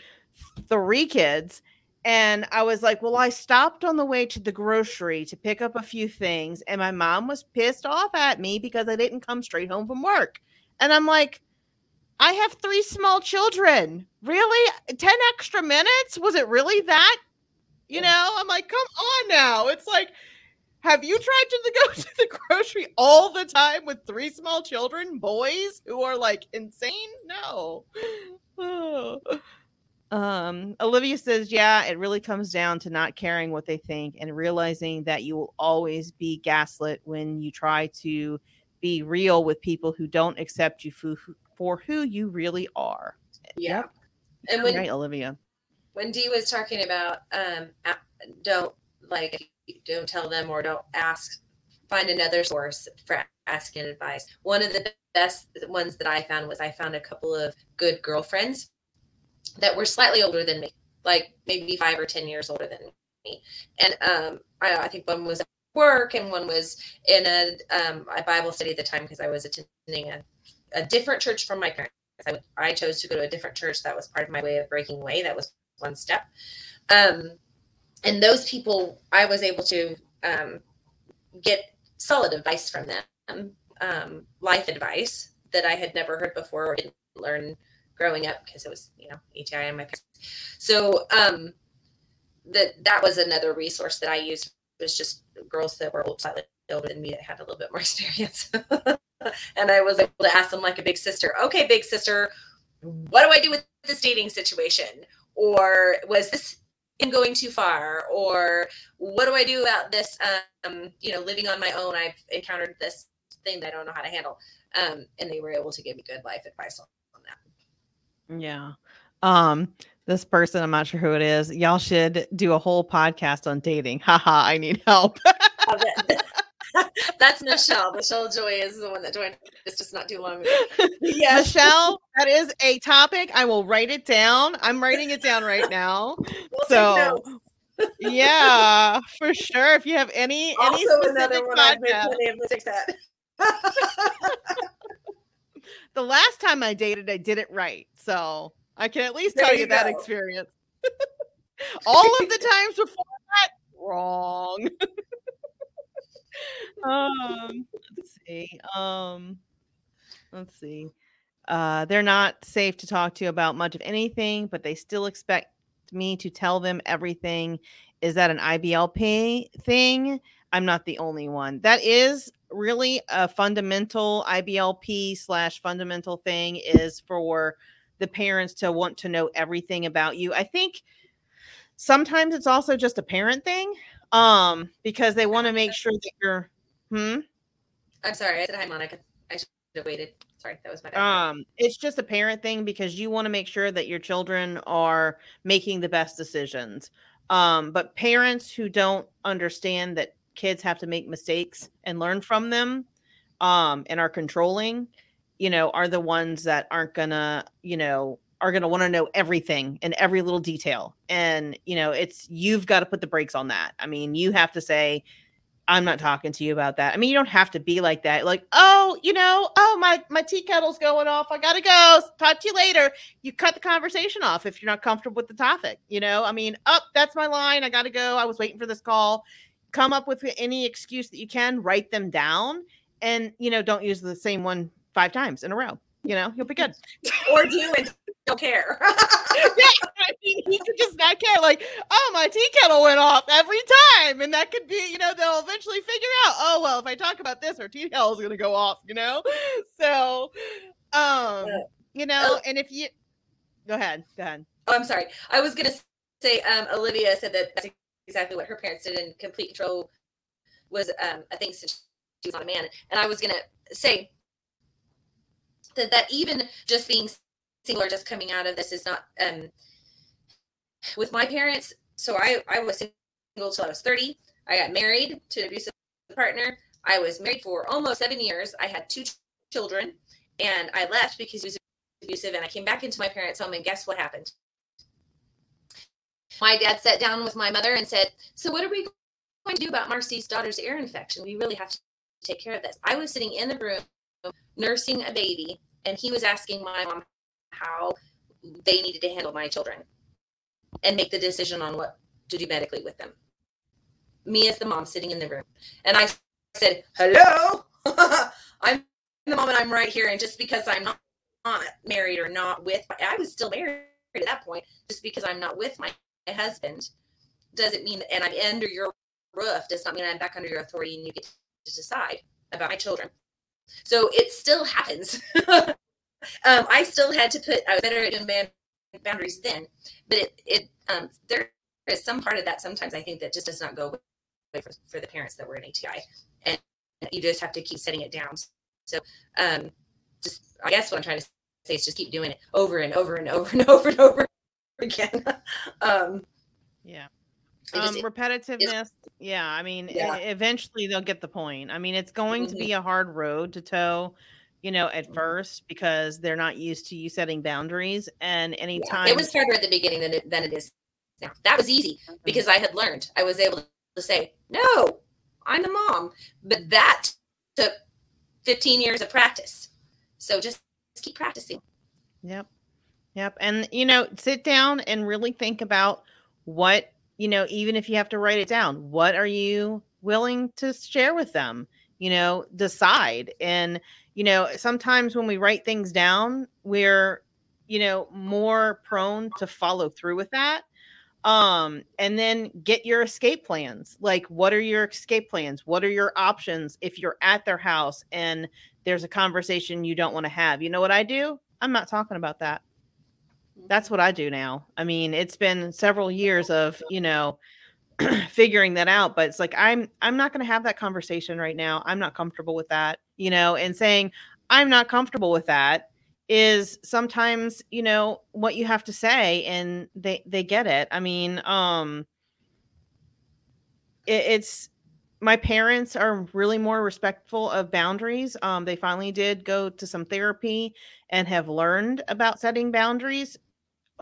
three kids and i was like well i stopped on the way to the grocery to pick up a few things and my mom was pissed off at me because i didn't come straight home from work and i'm like I have three small children. Really? 10 extra minutes? Was it really that? You know, I'm like, come on now. It's like, have you tried to go to the grocery all the time with three small children, boys who are like insane? No. Um, Olivia says, yeah, it really comes down to not caring what they think and realizing that you will always be gaslit when you try to be real with people who don't accept you for, for who you really are.
Yeah.
Yep.
And when
right, Olivia.
when Dee was talking about um don't like don't tell them or don't ask find another source for asking advice. One of the best ones that I found was I found a couple of good girlfriends that were slightly older than me, like maybe five or ten years older than me. And um I, I think one was at work and one was in a um a Bible study at the time because I was attending a, a different church from my parents. I, I chose to go to a different church. That was part of my way of breaking away. That was one step. Um, and those people, I was able to um, get solid advice from them, um, life advice that I had never heard before or didn't learn growing up because it was, you know, ATI and my parents. So um, that that was another resource that I used was just girls that were slightly older than me that had a little bit more experience. and I was able to ask them like a big sister, okay, big sister, what do I do with this dating situation? Or was this him going too far? Or what do I do about this? Um, you know, living on my own, I've encountered this thing that I don't know how to handle. Um, and they were able to give me good life advice on.
Yeah. Um, this person, I'm not sure who it is. Y'all should do a whole podcast on dating. Haha, I need help.
That's Michelle. Michelle Joy is the one that joined us just not too long ago. Yes.
Michelle, that is a topic. I will write it down. I'm writing it down right now.
We'll
So, yeah, for sure. If you have any any specific
another one I've
podcast,
plenty of mistakes at.
the last time I dated, I did it right. So I can at least
There
tell
you
you that experience. All of the times before that, wrong. um, let's see. Um, let's see. Uh, they're not safe to talk to about much of anything, but they still expect me to tell them everything. Is that an IBLP thing? I'm not the only one. That is really a fundamental IBLP slash fundamental thing is for the parents to want to know everything about you. I think sometimes it's also just a parent thing um because they want to make sure that you're hmm
I'm sorry. I said hi, Monica. I should have waited. Sorry, that was my bad.
um it's just a parent thing because you want to make sure that your children are making the best decisions um but parents who don't understand that kids have to make mistakes and learn from them um and are controlling you know are the ones that aren't gonna you know are gonna want to know everything and every little detail and you know it's you've got to put the brakes on that i mean you have to say I'm not talking to you about that. I mean, you don't have to be like that. Like, oh, you know, oh my my tea kettle's going off. I gotta go. Talk to you later. You cut the conversation off if you're not comfortable with the topic. You know, I mean, up, that's my line. I gotta go. I was waiting for this call. Come up with any excuse that you can. Write them down, and you know, don't use the same one five times in a row. You know, you'll be good.
or do and don't care.
yeah, I mean, he could just not care. Like, oh, my tea kettle went off every time, and that could be, you know, they'll eventually figure out. Oh, well, if I talk about this, our tea kettle is going to go off. You know, so, um, you know, oh. and if you go ahead, go ahead.
Oh, I'm sorry. I was gonna say, um, Olivia said that that's exactly what her parents did, and complete control was um, a thing since she was not a man. And I was gonna say that that even just being single or just coming out of this is not um with my parents. So I I was single till I was 30. I got married to an abusive partner. I was married for almost seven years. I had two children, and I left because he was abusive. And I came back into my parents' home, and guess what happened? My dad sat down with my mother and said, "So what are we going to do about Marcy's daughter's ear infection? We really have to take care of this." I was sitting in the room nursing a baby, and he was asking my mom how they needed to handle my children and make the decision on what to do medically with them. Me as the mom sitting in the room. And I said, Hello, I'm the mom and I'm right here. And just because I'm not, not married or not with, I was still married at that point, just because I'm not with my, my husband doesn't mean, and I'm under your roof does not mean I'm back under your authority and you get to decide about my children. So it still happens. um, I still had to put, I was better at doing boundaries then, but it, it, um, there is some part of that sometimes I think that just does not go away for, for the parents that were in ATI. And you just have to keep setting it down. So, um, just, I guess what I'm trying to say is just keep doing it over and over and over and over and over again. um,
yeah. Um, repetitiveness. Yeah. I mean, yeah. eventually they'll get the point. I mean, it's going mm-hmm. to be a hard road to toe you know, at mm-hmm. first because they're not used to you setting boundaries. And anytime
yeah, it was harder at the beginning than it, than it is now. That was easy mm-hmm. because I had learned. I was able to say, no, I'm the mom. But that took 15 years of practice. So just keep practicing.
Yep. Yep. And, you know, sit down and really think about what, you know, even if you have to write it down, what are you willing to share with them? You know, decide. And, you know, sometimes when we write things down, we're, you know, more prone to follow through with that. Um, and then get your escape plans. Like, what are your escape plans? What are your options if you're at their house and there's a conversation you don't want to have? You know what I do? I'm not talking about that. That's what I do now. I mean, it's been several years of, you know, figuring that out but it's like i'm i'm not going to have that conversation right now. I'm not comfortable with that you know and saying i'm not comfortable with that is sometimes you know what you have to say and they they get it. I mean um it, it's my parents are really more respectful of boundaries. Um they finally did go to some therapy and have learned about setting boundaries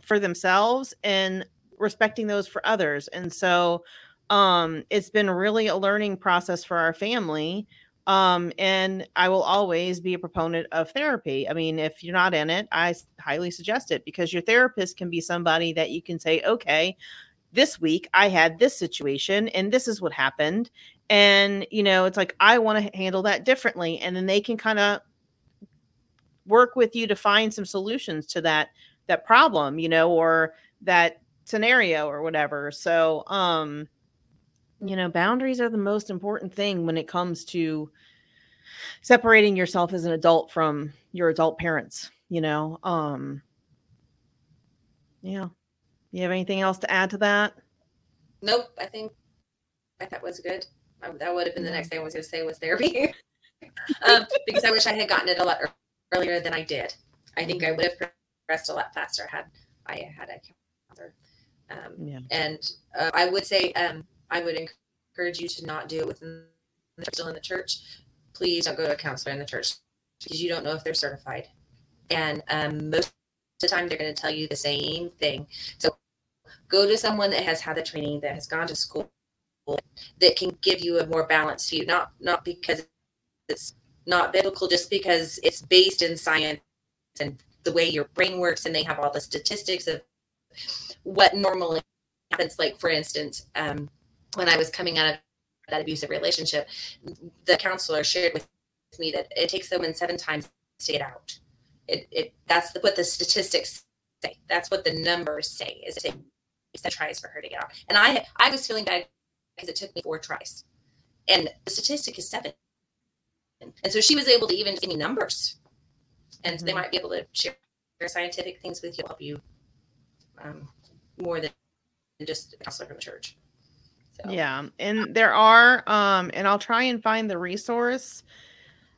for themselves and respecting those for others. And so um it's been really a learning process for our family. Um, and I will always be a proponent of therapy. I mean, if you're not in it, I highly suggest it because your therapist can be somebody that you can say, okay, this week I had this situation and this is what happened. And, you know, it's like, I want to handle that differently. And then they can kind of work with you to find some solutions to that that problem you know or that scenario or whatever. So, um, you know, boundaries are the most important thing when it comes to separating yourself as an adult from your adult parents, you know. Um, yeah. You have anything else to add to that?
Nope. I think I thought was good. That would have been the next thing I was going to say was therapy, um, because I wish I had gotten it a lot earlier than I did. I think I would have progressed a lot faster had I had a counselor. um, yeah. And uh, I would say um, I would encourage you to not do it within the, still in the church. Please don't go to a counselor in the church because you don't know if they're certified. And um, most of the time, they're going to tell you the same thing. So go to someone that has had the training, that has gone to school, that can give you a more balanced view. Not not because it's not biblical, just because it's based in science and the way your brain works, and they have all the statistics of what normally happens. Like, for instance, um, when I was coming out of that abusive relationship, the counselor shared with me that it takes someone seven times to get out. It, it that's the, what the statistics say. That's what the numbers say. Is it takes tries for her to get out. And I I was feeling bad because it took me four tries, and the statistic is seven. And so she was able to even give me numbers, and mm-hmm. they might be able to share their scientific things with you help you um, more than just a counselor from the church.
So. Yeah, and there are, um, and I'll try and find the resource.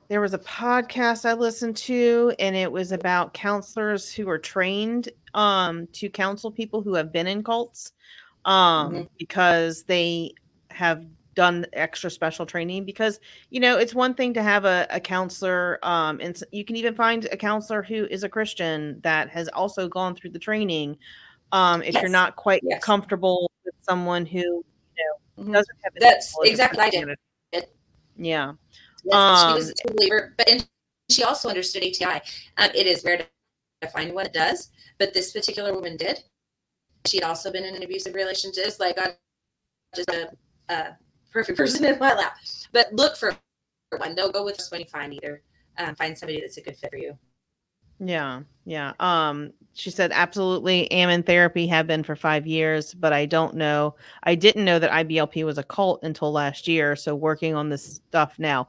There was a podcast I listened to, and it was about counselors who are trained um, to counsel people who have been in cults um, mm-hmm. because they have done extra special training because you know it's one thing to have a, a counselor um, and you can even find a counselor who is a christian that has also gone through the training um, if yes. you're not quite yes. comfortable with someone who you know mm-hmm. doesn't have
that's exactly I did.
It, yeah
yes, um, she was a believer but and she also understood ati um, it is rare to find what it does but this particular woman did she had also been in an abusive relationship like i'm just a, a perfect person in my lap. But look for one. Don't go with just when you find either. Um, find somebody that's a good fit for you.
Yeah, yeah. Um, she said absolutely. Am in therapy have been for five years, but I don't know. I didn't know that IBLP was a cult until last year. So working on this stuff now.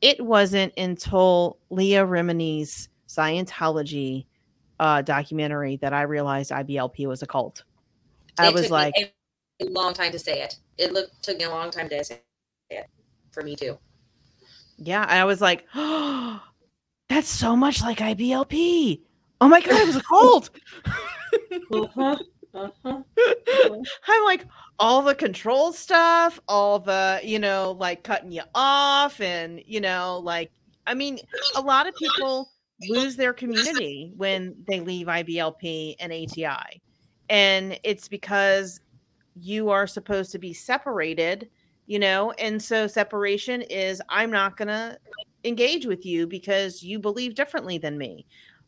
It wasn't until Leah Remini's Scientology uh, documentary that I realized IBLP was a cult. I was like,
a long time to say it it looked took me a long time to say it for me too.
Yeah, I was like, oh, that's so much like IBLP. Oh my god, it was a cult. uh-huh. Uh-huh. I'm like all the control stuff, all the, you know, like cutting you off and, you know, like I mean, a lot of people lose their community when they leave IBLP and ATI. And it's because you are supposed to be separated, you know, and so separation is I'm not going to engage with you because you believe differently than me.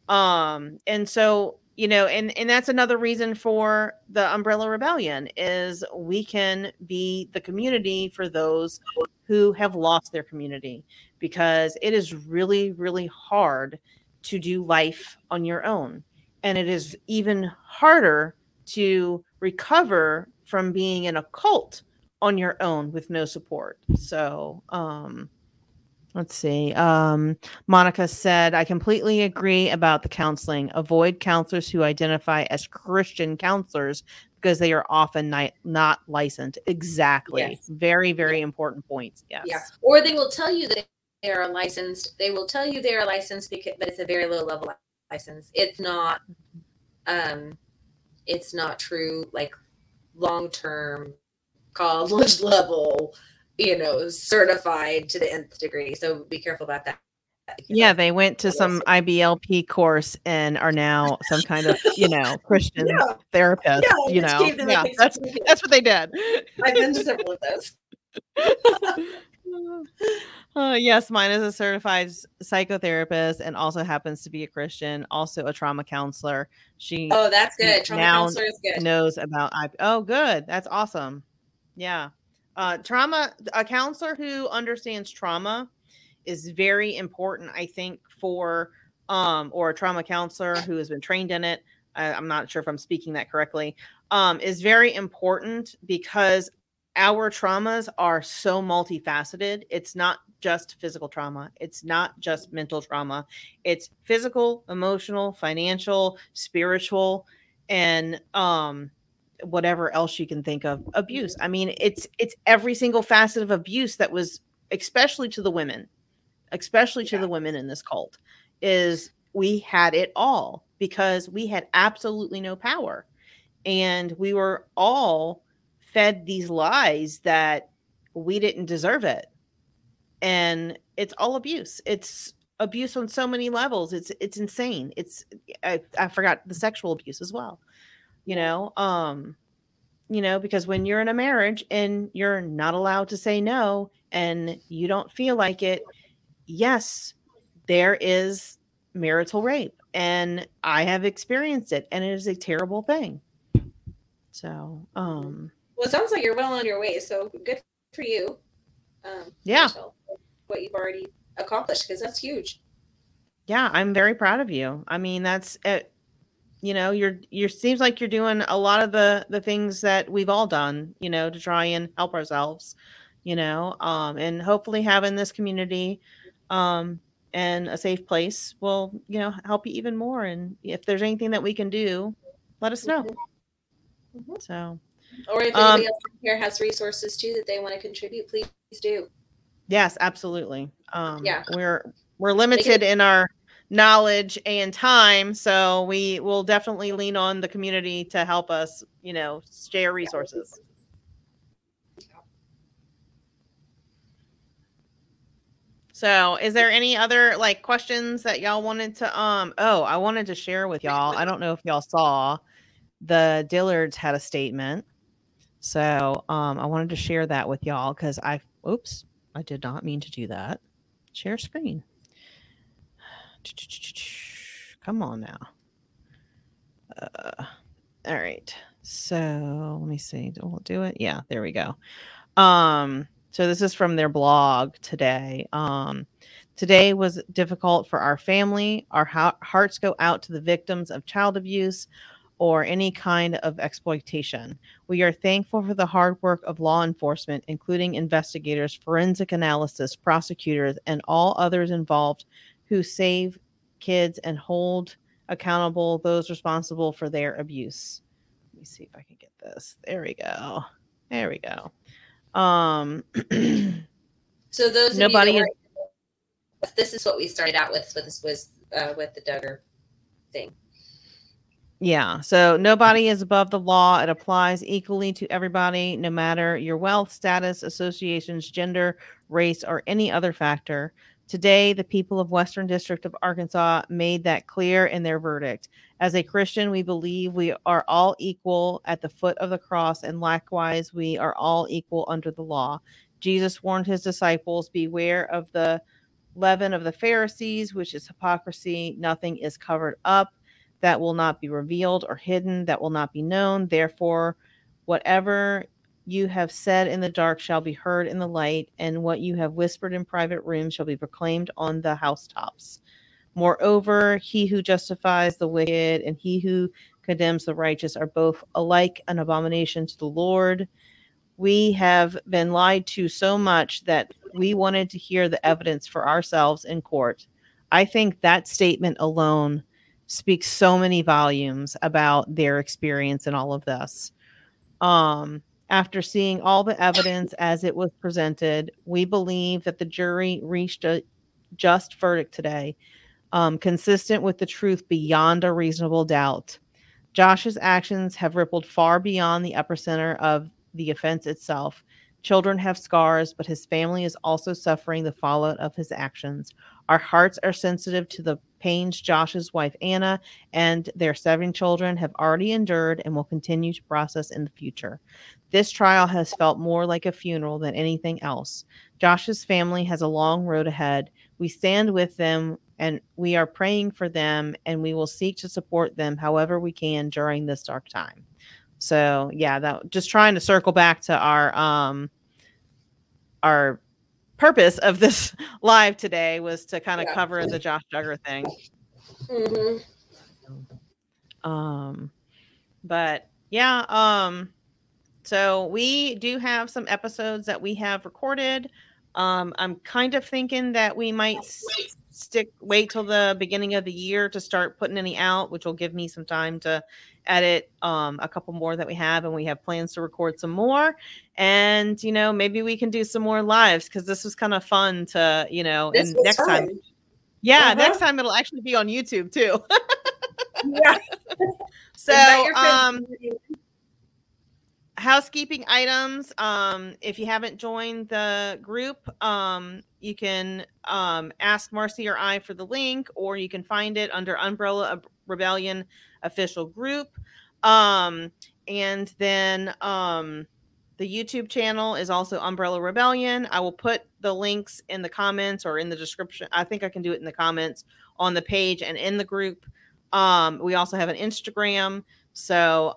Um and so, you know, and and that's another reason for the umbrella rebellion is we can be the community for those who have lost their community because it is really really hard to do life on your own and it is even harder to recover from being in a cult on your own with no support. So, um, let's see. Um, Monica said, I completely agree about the counseling. Avoid counselors who identify as Christian counselors because they are often not, not licensed. Exactly. Yes. Very, very yeah. important points. Yes.
Yeah. Or they will tell you that they are licensed. They will tell you they are licensed because, but it's a very low level license. It's not, um, it's not true like long term college level, you know, certified to the nth degree. So be careful about that.
Yeah, they went to some IBLP course and are now some kind of, you know, Christian yeah. therapist. Yeah, you know, yeah, that's that's what they did.
I've been to several of those.
Uh, yes, mine is a certified psychotherapist and also happens to be a Christian, also a trauma counselor. She
oh, that's good. Trauma counselor is good.
Knows about I. Oh, good. That's awesome. Yeah, uh, trauma. A counselor who understands trauma is very important. I think for um or a trauma counselor who has been trained in it. I, I'm not sure if I'm speaking that correctly. Um, is very important because our traumas are so multifaceted. It's not just physical trauma. It's not just mental trauma. It's physical, emotional, financial, spiritual, and um whatever else you can think of abuse. I mean, it's it's every single facet of abuse that was especially to the women, especially to yeah. the women in this cult is we had it all because we had absolutely no power. And we were all fed these lies that we didn't deserve it. And it's all abuse. It's abuse on so many levels. It's it's insane. It's I, I forgot the sexual abuse as well you know um you know because when you're in a marriage and you're not allowed to say no and you don't feel like it yes there is marital rape and i have experienced it and it is a terrible thing. So um
well, it sounds like you're well on your way. So good for you.
Um, yeah.
What you've already accomplished because that's huge.
Yeah, I'm very proud of you. I mean, that's it. Uh, you know, you're you seems like you're doing a lot of the the things that we've all done. You know, to try and help ourselves. You know, um, and hopefully having this community, um, and a safe place will, you know, help you even more. And if there's anything that we can do, let us know.
Mhm.
So,
Or if
Um,
anybody else here has resources too that they want to contribute, please do.
yes, absolutely. Um,
Yeah.
we're we're limited in our knowledge and time, so we will definitely lean on the community to help us, you know, share resources. So, is there any other like questions that y'all wanted to um oh, I wanted to share with y'all. I don't know if y'all saw the Dillards had a statement. So, um I wanted to share that with y'all cuz I oops, I did not mean to do that. Share screen. Come on now. Uh, all right. So, let me see. We'll do it? Yeah, there we go. Um so this is from their blog today. Um, today was difficult for our family. Our ha- hearts go out to the victims of child abuse or any kind of exploitation. We are thankful for the hard work of law enforcement, including investigators, forensic analysis, prosecutors, and all others involved who save kids and hold accountable those responsible for their abuse. Let me see if I can get this. There we go. There we go. Um,
So those
Nobody
of you that were- this is what we started out with with this was uh, with the Duggar thing.
Yeah. So nobody is above the law. It applies equally to everybody, no matter your wealth, status, associations, gender, race, or any other factor. Today, the people of Western District of Arkansas made that clear in their verdict. As a Christian, we believe we are all equal at the foot of the cross, and likewise, we are all equal under the law. Jesus warned his disciples Beware of the leaven of the Pharisees, which is hypocrisy. Nothing is covered up that will not be revealed or hidden, that will not be known. Therefore, whatever you have said in the dark shall be heard in the light, and what you have whispered in private rooms shall be proclaimed on the housetops. Moreover, he who justifies the wicked and he who condemns the righteous are both alike an abomination to the Lord. We have been lied to so much that we wanted to hear the evidence for ourselves in court. I think that statement alone speaks so many volumes about their experience in all of this. Um, after seeing all the evidence as it was presented, we believe that the jury reached a just verdict today, um, consistent with the truth beyond a reasonable doubt. Josh's actions have rippled far beyond the epicenter of the offense itself. Children have scars, but his family is also suffering the fallout of his actions. Our hearts are sensitive to the pains Josh's wife Anna and their seven children have already endured and will continue to process in the future. This trial has felt more like a funeral than anything else. Josh's family has a long road ahead. We stand with them and we are praying for them and we will seek to support them however we can during this dark time. So, yeah, that just trying to circle back to our um our purpose of this live today was to kind of
Yeah.
cover the Josh Duggar thing.
Mm-hmm.
Um, but yeah, um, so we do have some episodes that we have recorded. Um, I'm kind of thinking that we might stick wait till the beginning of the year to start putting any out, which will give me some time to edit um a couple more that we have and we have plans to record some more and you know maybe we can do some more lives because this was kind of fun to you know
This
and next time yeah
Uh-huh.
next time it'll actually be on youtube too
Yeah.
so
Invite your friends
um housekeeping items um if you haven't joined the group um you can um ask marcy or i for the link or you can find it under umbrella rebellion official group. Um and then um the youtube channel is also umbrella rebellion. I will put the links in the comments or in the description i think i can do it in the comments on the page and in the group. Um we also have an instagram so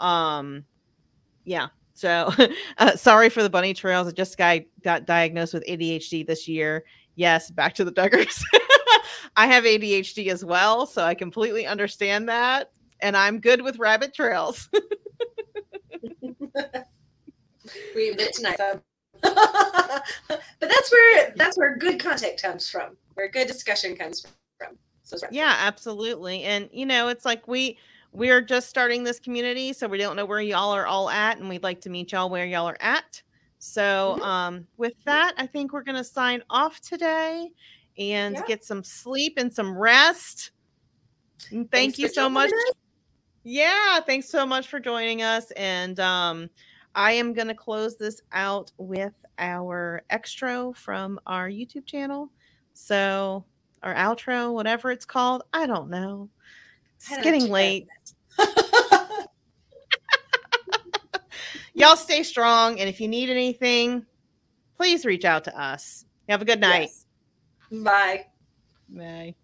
yeah so uh, sorry for the bunny trails. I just got, got diagnosed with ADHD this year. Yes, back to the Duggars. I have ADHD as well, so I completely understand that. And I'm good with rabbit trails.
We even did it tonight. but that's where that's where good content comes from. where good discussion comes from. So
yeah, absolutely. And you know, it's like we we're just starting this community, so we don't know where y'all are all at, and we'd like to meet y'all where y'all are at. So, mm-hmm. um, with that, I think we're going to sign off today and yeah. get some sleep and some rest. And thank thanks you so much. Us. Yeah, thanks so much for joining us. And um, I am going to close this out with our extra from our YouTube channel. So, our outro, whatever it's called, I don't know. It's getting late. Y'all stay strong. And if you need anything, please reach out to us. Have a good night. Yes.
Bye.
Bye.